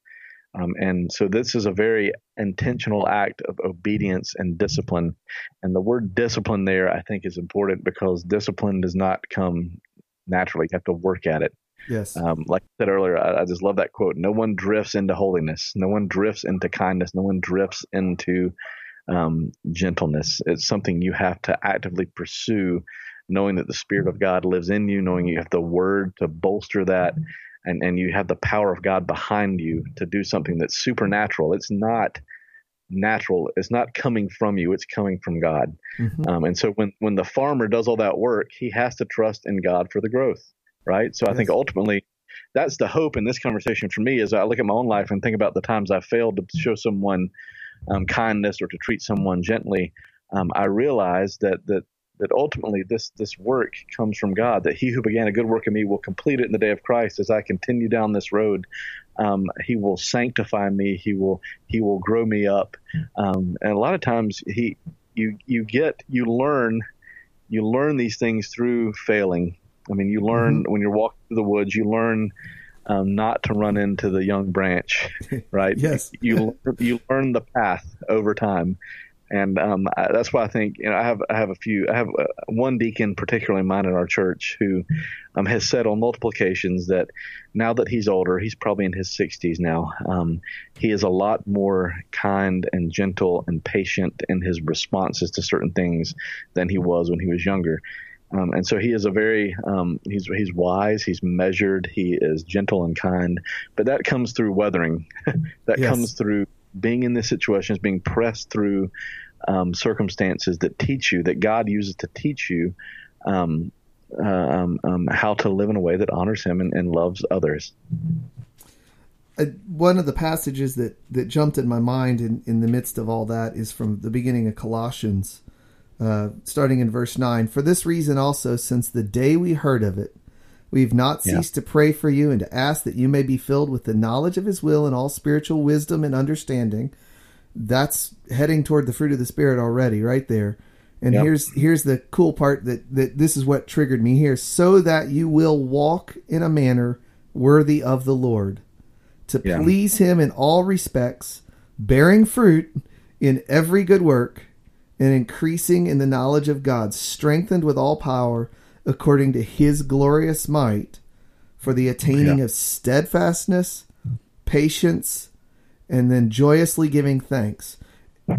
Um, and so this is a very intentional act of obedience and discipline. And the word discipline there, I think, is important because discipline does not come naturally. You have to work at it. Yes. Um, like I said earlier, I, I, just love that quote. No one drifts into holiness. No one drifts into kindness. No one drifts into um, gentleness. It's something you have to actively pursue, knowing that the Spirit of God lives in you, knowing you have the Word to bolster that, and, and you have the power of God behind you to do something that's supernatural. It's not natural. It's not coming from you. It's coming from God. Mm-hmm. Um, and so when, when the farmer does all that work, he has to trust in God for the growth, right? So yes. I think ultimately that's the hope in this conversation for me as I look at my own life and think about the times I failed to show someone um, kindness or to treat someone gently. Um, I realize that, that that ultimately this this work comes from God. That He who began a good work in me will complete it in the day of Christ. As I continue down this road, um, He will sanctify me. He will He will grow me up. Um, and a lot of times He you you get you learn you learn these things through failing. I mean, you learn mm-hmm. when you're walking through the woods. You learn um, not to run into the young branch, right? yes. You you learn the path over time, and um, I, that's why I think you know I have I have a few I have uh, one deacon particularly in mind in our church who um, has said on multiple occasions that now that he's older he's probably in his 60s now um, he is a lot more kind and gentle and patient in his responses to certain things than he was when he was younger. Um, and so he is a very um, he's he's wise, he's measured, he is gentle and kind, but that comes through weathering. that yes. comes through being in this situation is being pressed through um, circumstances that teach you, that God uses to teach you um, uh, um, um, how to live in a way that honors Him and, and loves others. uh, one of the passages that, that jumped in my mind in, in the midst of all that is from the beginning of Colossians, uh, starting in verse 9. For this reason also, since the day we heard of it, we've not Yeah. ceased to pray for you and to ask that you may be filled with the knowledge of his will and all spiritual wisdom and understanding. That's heading toward the fruit of the Spirit already, right there. And Yep. here's here's the cool part that, that this is what triggered me here, so that you will walk in a manner worthy of the Lord to Yeah. please him in all respects, bearing fruit in every good work, and increasing in the knowledge of God, strengthened with all power according to his glorious might, for the attaining Yeah. of steadfastness, patience, and then joyously giving thanks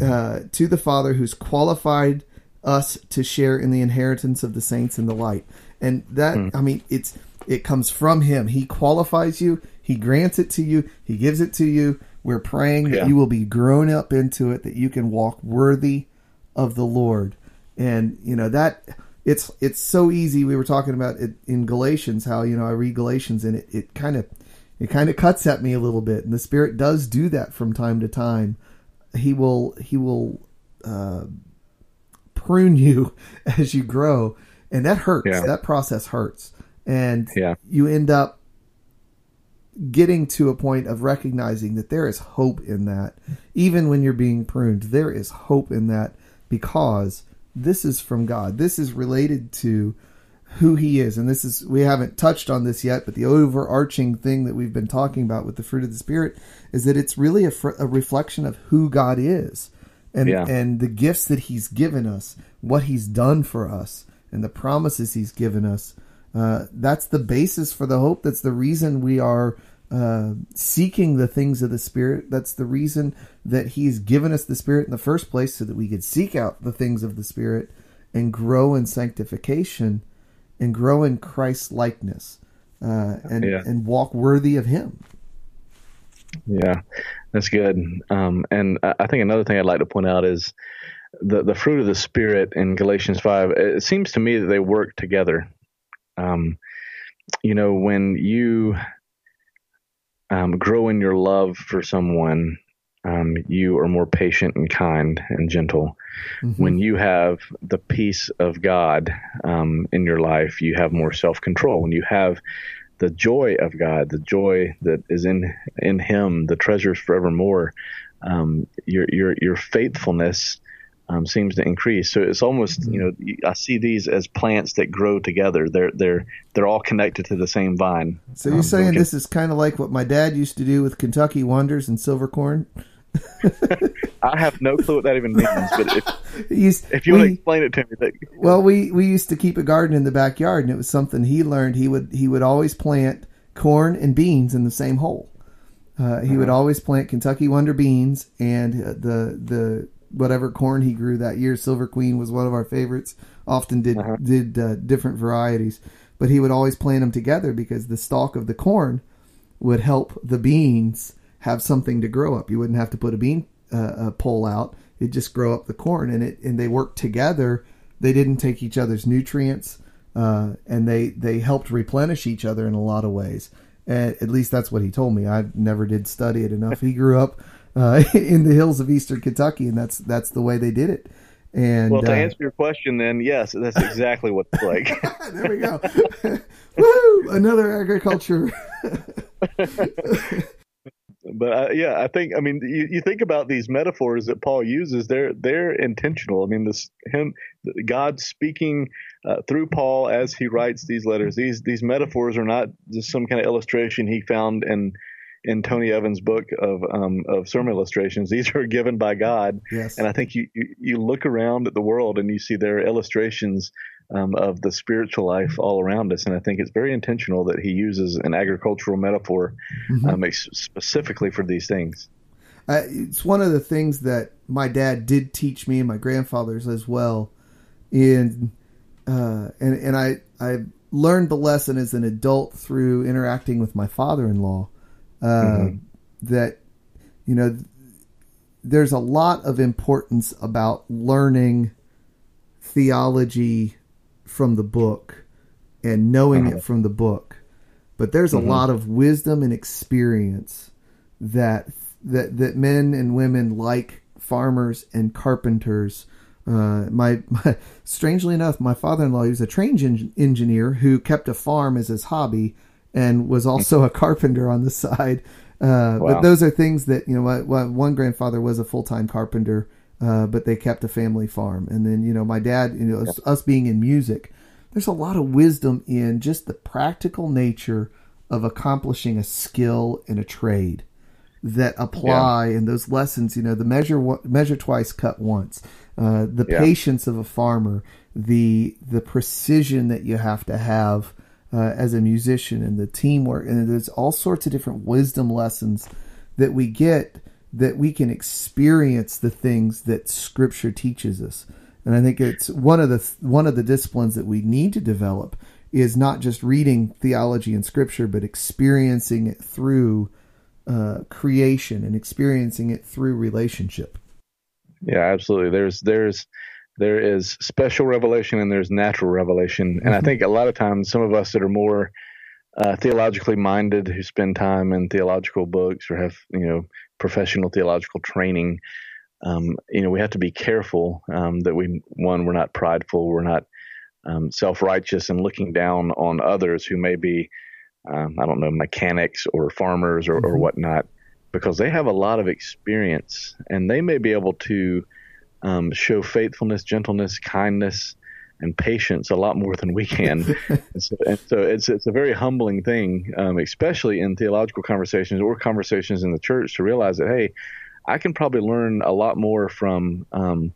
uh, to the Father who's qualified us to share in the inheritance of the saints in the light. And that, Hmm. I mean, it's it comes from Him. He qualifies you. He grants it to you. He gives it to you. We're praying that you will be grown up into it, that you can walk worthy of the Lord. And you know that it's it's so easy. We were talking about it in Galatians, how you know I read Galatians and it it kind of it kind of cuts at me a little bit, and the Spirit does do that from time to time. He will he will uh, prune you as you grow, and that hurts. Yeah. That process hurts, and Yeah. you end up getting to a point of recognizing that there is hope in that, even when you're being pruned. There is hope in that because this is from God. This is related to who he is and this is we haven't touched on this yet but the overarching thing that we've been talking about with the fruit of the spirit is that it's really a, fr- a reflection of who God is and Yeah. and the gifts that he's given us what he's done for us and the promises he's given us uh, that's the basis for the hope that's the reason we are uh, seeking the things of the spirit that's the reason that he's given us the spirit in the first place so that we could seek out the things of the spirit and grow in sanctification and grow in Christ's likeness uh, and Yeah. and walk worthy of Him. Yeah, that's good. Um, and I think another thing I'd like to point out is the the fruit of the spirit in Galatians five. It seems to me that they work together. Um, you know, when you um, grow in your love for someone, um, you are more patient and kind and gentle. Mhm. When you have the peace of God um, in your life, you have more self control. When you have the joy of God, the joy that is in in Him, the treasures forevermore, um, your your your faithfulness um, seems to increase. So it's almost you know I see these as plants that grow together. They're they're they're all connected to the same vine. So you're Um, saying okay. this is kind of like what my dad used to do with Kentucky Wonders and Silver Corn? I have no clue what that even means, but if, used, if you want to we- explain it to me, that, well, we we used to keep a garden in the backyard, and it was something he learned. He would he would always plant corn and beans in the same hole. Uh, he would always plant Kentucky Wonder beans and uh, the the whatever corn he grew that year. Silver Queen was one of our favorites. Often did Uh-huh. did uh, different varieties, but he would always plant them together because the stalk of the corn would help the beans have something to grow up. You wouldn't have to put a bean uh, a pole out; it'd just grow up the corn, and it and they worked together. They didn't take each other's nutrients, uh, and they they helped replenish each other in a lot of ways. And at least that's what he told me. I never did study it enough. He grew up uh, in the hills of eastern Kentucky, and that's that's the way they did it. And well, to uh, answer your question, then yes, that's exactly what it's like. there we go. Woo! Another agriculture. but uh, yeah, I think I mean you, you think about these metaphors that Paul uses; they're they're intentional. I mean, this him God speaking uh, through Paul as he writes these letters. These these metaphors are not just some kind of illustration he found in in Tony Evans' book of um, of sermon illustrations. These are given by God, yes. and I think you, you you look around at the world and you see there are illustrations um, of the spiritual life all around us, and I think it's very intentional that he uses an agricultural metaphor Mhm. um, specifically for these things. Uh, it's one of the things that my dad did teach me and my grandfathers as well. In uh, and and I I learned the lesson as an adult through interacting with my father-in-law. Uh, Mhm. That you know, there's a lot of importance about learning theology from the book and knowing Uh-huh. it from the book. But there's a Mhm. lot of wisdom and experience that that that men and women like farmers and carpenters. Uh, my, my strangely enough, my father-in-law he was a train en- engineer who kept a farm as his hobby and was also a carpenter on the side. Uh, wow. But those are things that you know. My, my one grandfather was a full-time carpenter, uh, but they kept a family farm. And then you know, my dad, you know, us, us being in music, there's a lot of wisdom in just the practical nature of accomplishing a skill and a trade that apply yeah. in those lessons. You know, the measure measure twice, cut once. Uh, the yeah. patience of a farmer, the the precision that you have to have uh, as a musician, and the teamwork, and there's all sorts of different wisdom lessons that we get that we can experience the things that Scripture teaches us. And I think it's one of the one of the disciplines that we need to develop is not just reading theology and Scripture, but experiencing it through uh, creation and experiencing it through relationship. Yeah, absolutely. There's there's there is special revelation and there's natural revelation, and I mm-hmm. think a lot of times some of us that are more uh, theologically minded who spend time in theological books or have you know professional theological training, um, you know, we have to be careful um, that we one we're not prideful, we're not um, self righteous and looking down on others who may be um, I don't know, mechanics or farmers or, mm-hmm. or whatnot, because they have a lot of experience and they may be able to um, show faithfulness, gentleness, kindness, and patience a lot more than we can. and, so, and, so, it's it's a very humbling thing, um, especially in theological conversations or conversations in the church, to realize that hey, I can probably learn a lot more from um,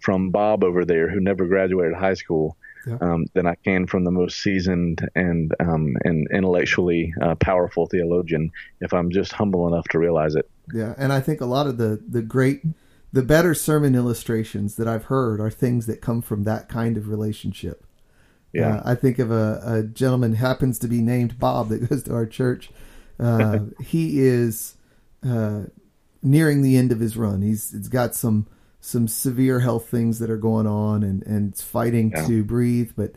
from Bob over there who never graduated high school yeah. um, than I can from the most seasoned and um, and intellectually uh, powerful theologian if I'm just humble enough to realize it. Yeah, and I think a lot of the the great the better sermon illustrations that I've heard are things that come from that kind of relationship. Yeah, uh, I think of a, a, gentleman happens to be named Bob that goes to our church. Uh, he is uh, nearing the end of his run. He's, he's got some some severe health things that are going on and and fighting yeah. to breathe. But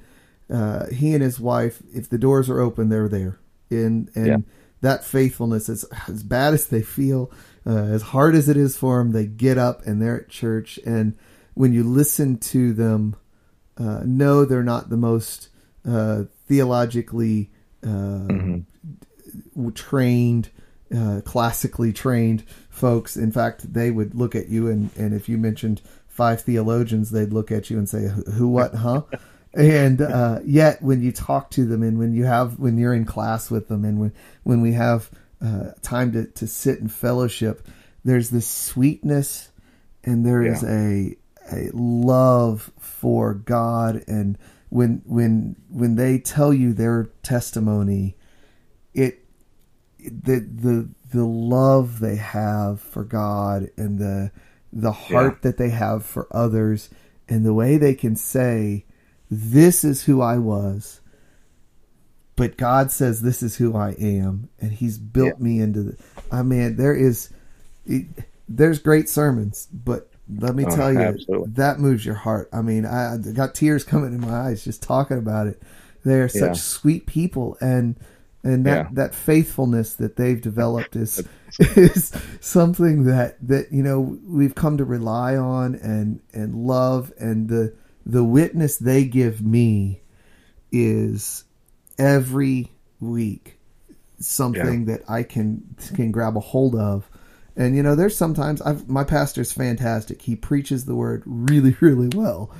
uh, he and his wife, if the doors are open, they're there. And and yeah. that faithfulness is as bad as they feel, uh, as hard as it is for them. They get up and they're at church. And when you listen to them, uh, know they're not the most uh, theologically uh, mm-hmm. trained. Uh, classically trained folks. In fact, they would look at you and, and if you mentioned five theologians, they'd look at you and say, who, what, huh? and uh, yet when you talk to them and when you have when you're in class with them and when when we have uh, time to, to sit in fellowship there's this sweetness and there yeah. is a a love for God and when when when they tell you their testimony it the the the love they have for God and the the heart yeah. that they have for others and the way they can say this is who I was but God says this is who I am and he's built yeah. me into the I mean there is it, there's great sermons but let me oh, tell you absolutely. that moves your heart I mean I, I, got tears coming in my eyes just talking about it they are such yeah. sweet people and and that, yeah. that faithfulness that they've developed is is something that that you know we've come to rely on and and love and the the witness they give me is every week something yeah. that I can can grab a hold of and you know there's sometimes I've, my pastor's fantastic he preaches the word really really well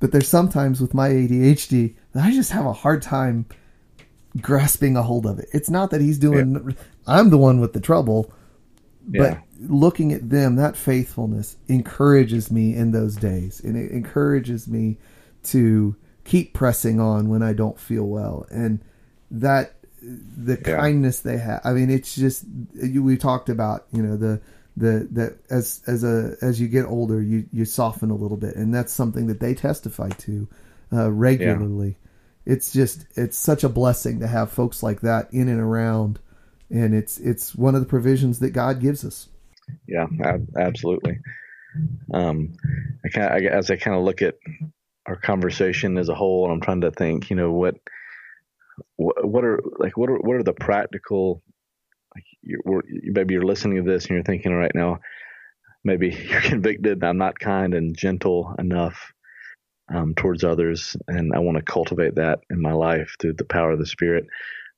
but there's sometimes with my ADHD that I just have a hard time grasping a hold of it. It's not that he's doing. Yeah. I'm the one with the trouble, but yeah. looking at them, that faithfulness encourages me in those days, and it encourages me to keep pressing on when I don't feel well, and that the yeah. kindness they have. I mean, it's just we talked about you know the the that as as a as you get older, you you soften a little bit, and that's something that they testify to uh, regularly it's just it's such a blessing to have folks like that in and around and it's it's one of the provisions that God gives us. Yeah, absolutely. Um, I kind as I kind of look at our conversation as a whole, and I'm trying to think, you know, what, what, what are like, what are, what are the practical, like, you're, maybe you're listening to this and you're thinking right now, maybe you're convicted. I'm not kind and gentle enough um, towards others, and I want to cultivate that in my life through the power of the Spirit.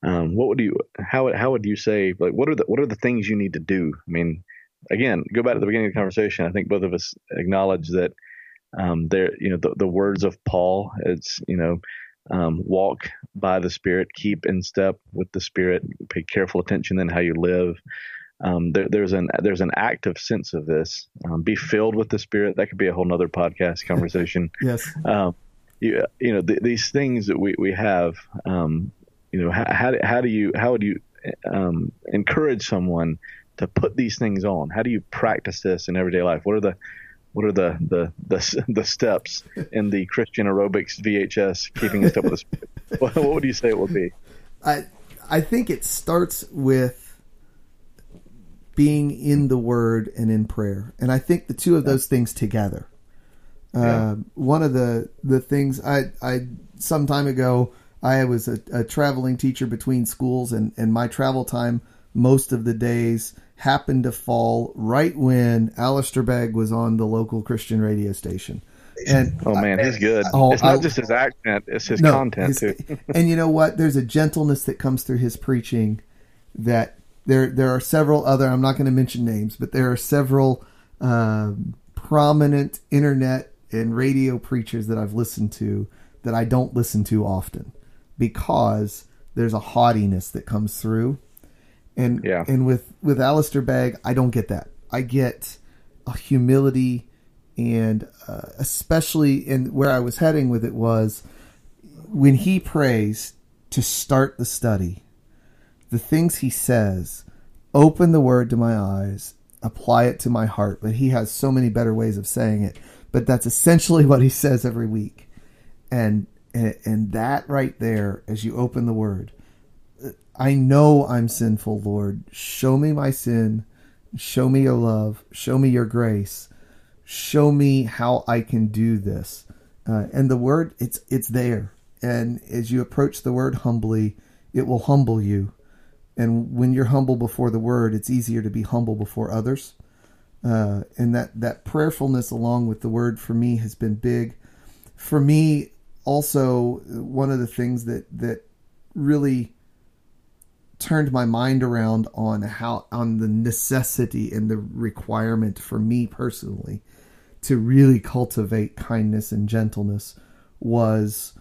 Um, what would you how how would you say like what are the what are the things you need to do? I mean, again, go back to the beginning of the conversation. I think both of us acknowledge that um, there you know the, the words of Paul. It's you know um, walk by the Spirit, keep in step with the Spirit, pay careful attention in how you live. Um, there, there's an there's an active sense of this. Um, be filled with the Spirit. That could be a whole nother podcast conversation. yes. Um, you, you know th- these things that we we have. Um, you know how, how how do you how would you um, encourage someone to put these things on? How do you practice this in everyday life? What are the what are the the the, the steps in the Christian aerobics VHS keeping in step with the Spirit? What, what would you say it would be? I I think it starts with being in the Word and in prayer, and I think the two of those things together. Yeah. Uh, one of the the things I I some time ago I was a, a traveling teacher between schools, and and my travel time most of the days happened to fall right when Alistair Begg was on the local Christian radio station. And oh man, he's good. Oh, it's not I, just his accent; it's his no, content his, too. and you know what? There's a gentleness that comes through his preaching that there there are several other. I'm not going to mention names, but there are several um, prominent internet and radio preachers that I've listened to that I don't listen to often because there's a haughtiness that comes through and yeah. and with with Alistair Begg, I don't get that. I get a humility, and uh, especially in where I was heading with it was when he prays to start the study. The things he says, open the word to my eyes, apply it to my heart. But he has so many better ways of saying it. But that's essentially what he says every week, and and, and that right there, as you open the word I know I'm sinful, Lord. Show me my sin. Show me your love. Show me your grace. Show me how I can do this. Uh, and the word, it's it's there. And as you approach the word humbly, it will humble you. And when you're humble before the word, it's easier to be humble before others. Uh, and that that prayerfulness along with the word for me has been big. For me, also one of the things that that really turned my mind around on how on the necessity and the requirement for me personally to really cultivate kindness and gentleness was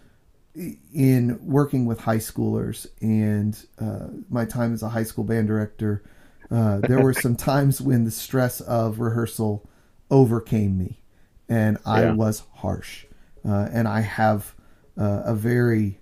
in working with high schoolers and uh, my time as a high school band director uh, there were some times when the stress of rehearsal overcame me and i yeah. was harsh uh, and i have uh, a very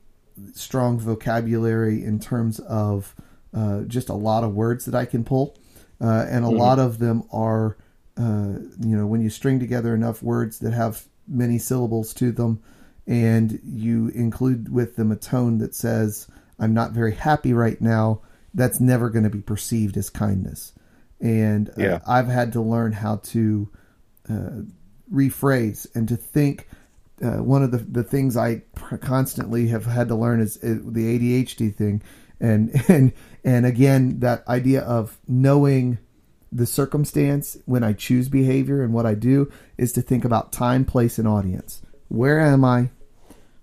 strong vocabulary in terms of uh, just a lot of words that I can pull, uh, and a mm-hmm. lot of them are, uh, you know, when you string together enough words that have many syllables to them, and you include with them a tone that says, "I'm not very happy right now," that's never going to be perceived as kindness. And uh, yeah. I've had to learn how to uh, rephrase and to think. Uh, one of the, the things I constantly have had to learn is, is the ADHD thing and and and again that idea of knowing the circumstance when I choose behavior and what I do is to think about time, place, and audience. Where am I?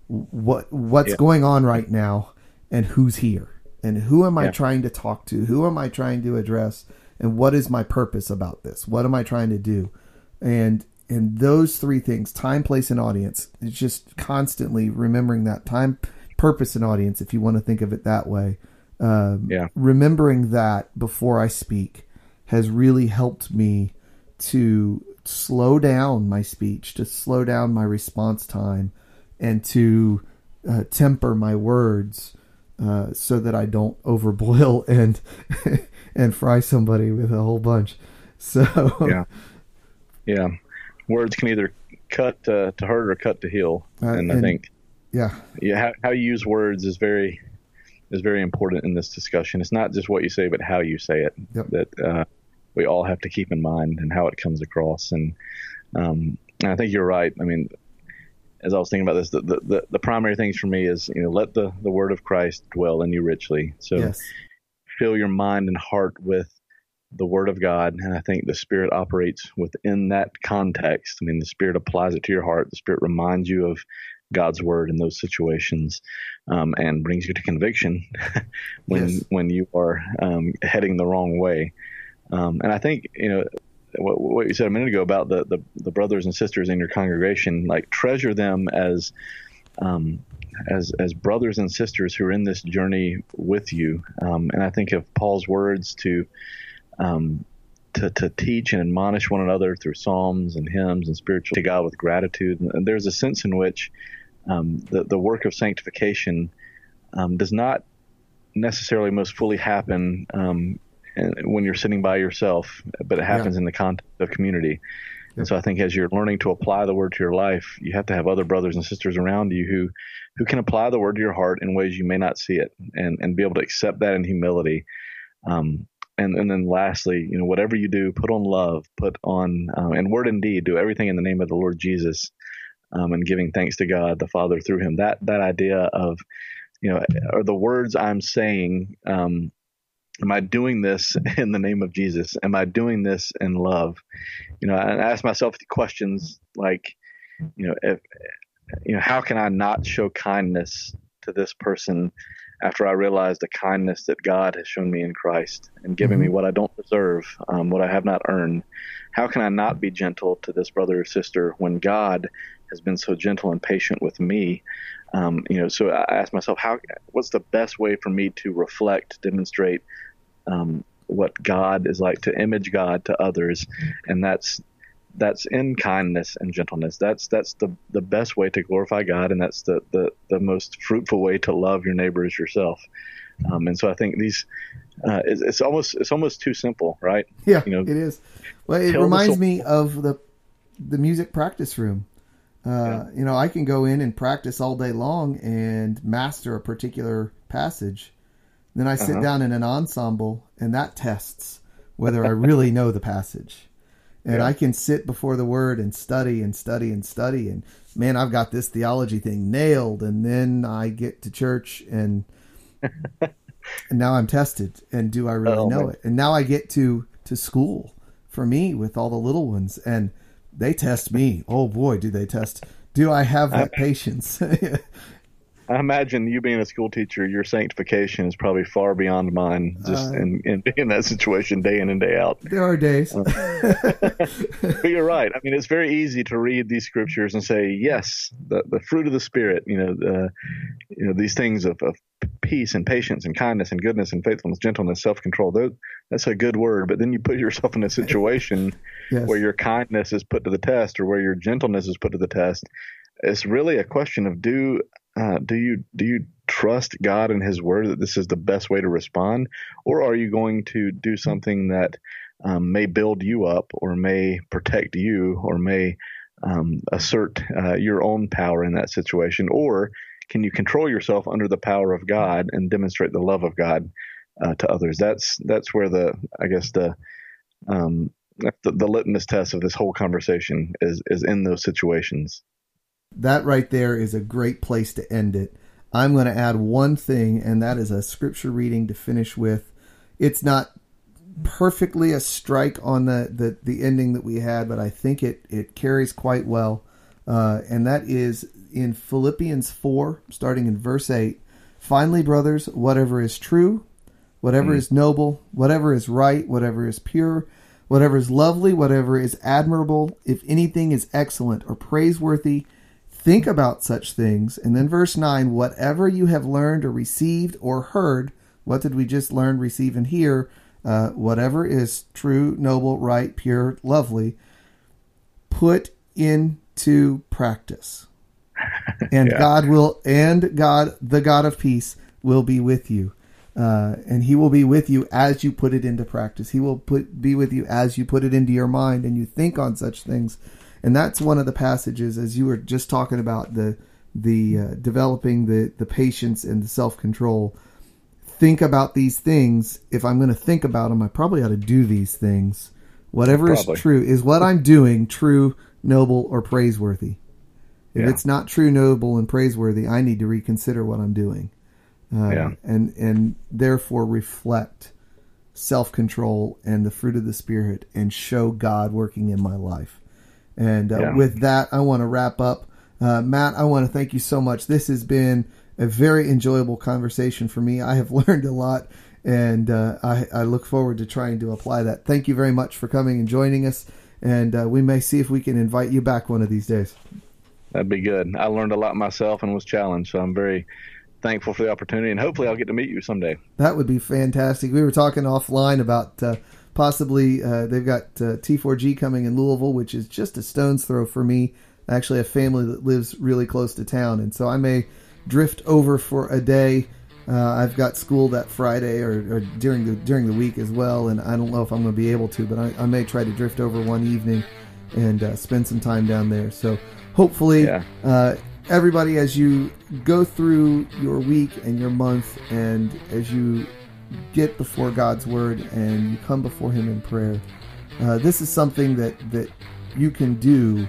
What what's yeah. going on right now, and who's here, and who am I yeah. trying to talk to? Who am I trying to address? And what is my purpose about this? What am I trying to do? And and those three things time place and audience it's just constantly remembering that time purpose and audience, if you want to think of it that way. Um, yeah. Remembering that before I speak has really helped me to slow down my speech, to slow down my response time, and to uh, temper my words uh, so that I don't overboil and and fry somebody with a whole bunch. So yeah, yeah, words can either cut to hurt or cut to heal, uh, and, and I think yeah. Yeah. How, how you use words is very is very important in this discussion. It's not just what you say, but how you say it yep. that uh, we all have to keep in mind and how it comes across. And, um, and I think you're right. I mean, as I was thinking about this, the, the, the, primary things for me is, you know, let the, the word of Christ dwell in you richly. So yes. fill your mind and heart with the Word of God. And I think the Spirit operates within that context. I mean, the Spirit applies it to your heart. The Spirit reminds you of God's Word in those situations um, and brings you to conviction when Yes. when you are um, heading the wrong way. Um, and I think you know what, what you said a minute ago about the, the the brothers and sisters in your congregation, like treasure them as um, as as brothers and sisters who are in this journey with you. Um, and I think of Paul's words to um, to to teach and admonish one another through psalms and hymns and spiritual to God with gratitude. And there's a sense in which um, the the work of sanctification um, does not necessarily most fully happen um, when you're sitting by yourself, but it happens in the context of community. And so I think as you're learning to apply the word to your life, you have to have other brothers and sisters around you who, who can apply the word to your heart in ways you may not see it and, and be able to accept that in humility. Um, and, and then lastly, you know, whatever you do, put on love, put on, um, and word and deed, do everything in the name of the Lord Jesus, um, and giving thanks to God the Father through him. That, that idea of, you know, are the words I'm saying, um, am I doing this in the name of Jesus? Am I doing this in love? You know, I ask myself questions like, you know, if, you know, how can I not show kindness to this person after I realize the kindness that God has shown me in Christ and giving me what I don't deserve, um, what I have not earned? How can I not be gentle to this brother or sister when God has been so gentle and patient with me? Um, you know, so I ask myself, how, what's the best way for me to reflect, demonstrate um, what God is like, to image God to others, and that's that's in kindness and gentleness. That's that's the the best way to glorify God, and that's the the, the most fruitful way to love your neighbor as yourself. Um, and so I think these uh, it's, it's almost it's almost too simple, right? Yeah, You know, it is. Well, it reminds me of the the music practice room. Uh, You know, I can go in and practice all day long and master a particular passage. Then I sit Uh-huh. down in an ensemble, and that tests whether I really know the passage. And Yeah. I can sit before the word and study and study and study. And man, I've got this theology thing nailed. And then I get to church and and now I'm tested. And do I really Oh, know man. it? And now I get to to school for me with all the little ones, and they test me. Oh boy, do they test? Do I have that patience? I imagine you being a school teacher, your sanctification is probably far beyond mine. Just Uh, in, in being in that situation day in and day out. there are days. but you're right. I mean, it's very easy to read these scriptures and say, yes, the, the fruit of the spirit. You know, the, you know these things of, of peace and patience and kindness and goodness and faithfulness, gentleness, self control. That's a good word. But then you put yourself in a situation yes. where your kindness is put to the test or where your gentleness is put to the test. It's really a question of do uh, do you do you trust God and His Word that this is the best way to respond, or are you going to do something that um, may build you up, or may protect you, or may um, assert uh, your own power in that situation, or can you control yourself under the power of God and demonstrate the love of God uh, to others? That's that's where the I guess the um, the, the litmus test of this whole conversation is is in those situations. That right there is a great place to end it. I'm going to add one thing, and that is a scripture reading to finish with. It's not perfectly a strike on the, the, the ending that we had, but I think it, it carries quite well. Uh, and that is in Philippians 4, starting in verse 8. Finally, brothers, whatever is true, whatever is noble, whatever is right, whatever is pure, whatever is lovely, whatever is admirable, if anything is excellent or praiseworthy, think about such things. And then verse 9, whatever you have learned or received or heard, what did we just learn, receive, and hear? Uh, whatever is true, noble, right, pure, lovely, put into practice. And Yeah. God will, and God, the God of peace, will be with you. Uh, and he will be with you as you put it into practice. He will put be with you as you put it into your mind and you think on such things. And that's one of the passages, as you were just talking about the the uh, developing the the patience and the self control. Think about these things. If I'm going to think about them, I probably ought to do these things. Whatever Probably. is true is what I'm doing true, noble, or praiseworthy. If Yeah. it's not true, noble, and praiseworthy, I need to reconsider what I'm doing. uh, Yeah. and and therefore reflect self control and the fruit of the spirit and show God working in my life. And uh, Yeah. with that, I want to wrap up. Uh, Matt, I want to thank you so much. This has been a very enjoyable conversation for me. I have learned a lot, and uh, I, I look forward to trying to apply that. Thank you very much for coming and joining us, and uh, we may see if we can invite you back one of these days. That'd be good. I learned a lot myself and was challenged, so I'm very thankful for the opportunity, and hopefully I'll get to meet you someday. That would be fantastic. We were talking offline about uh, possibly uh, they've got uh, T4G coming in Louisville, which is just a stone's throw for me. I actually have family that lives really close to town, and so I may drift over for a day. Uh, I've got school that Friday or, or during the during the week as well, and I don't know if I'm going to be able to, but I, I may try to drift over one evening and uh, spend some time down there. So hopefully, Yeah. uh, everybody, as you go through your week and your month, and as you get before God's word and you come before Him in prayer, uh, this is something that that you can do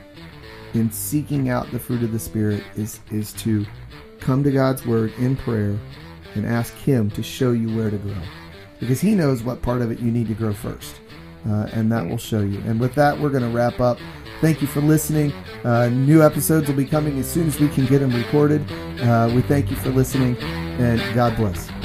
in seeking out the fruit of the Spirit. Is is to come to God's word in prayer and ask Him to show you where to grow, because He knows what part of it you need to grow first, uh, and that will show you. And with that, we're going to wrap up. Thank you for listening. Uh, new episodes will be coming as soon as we can get them recorded. Uh, we thank you for listening, and God bless.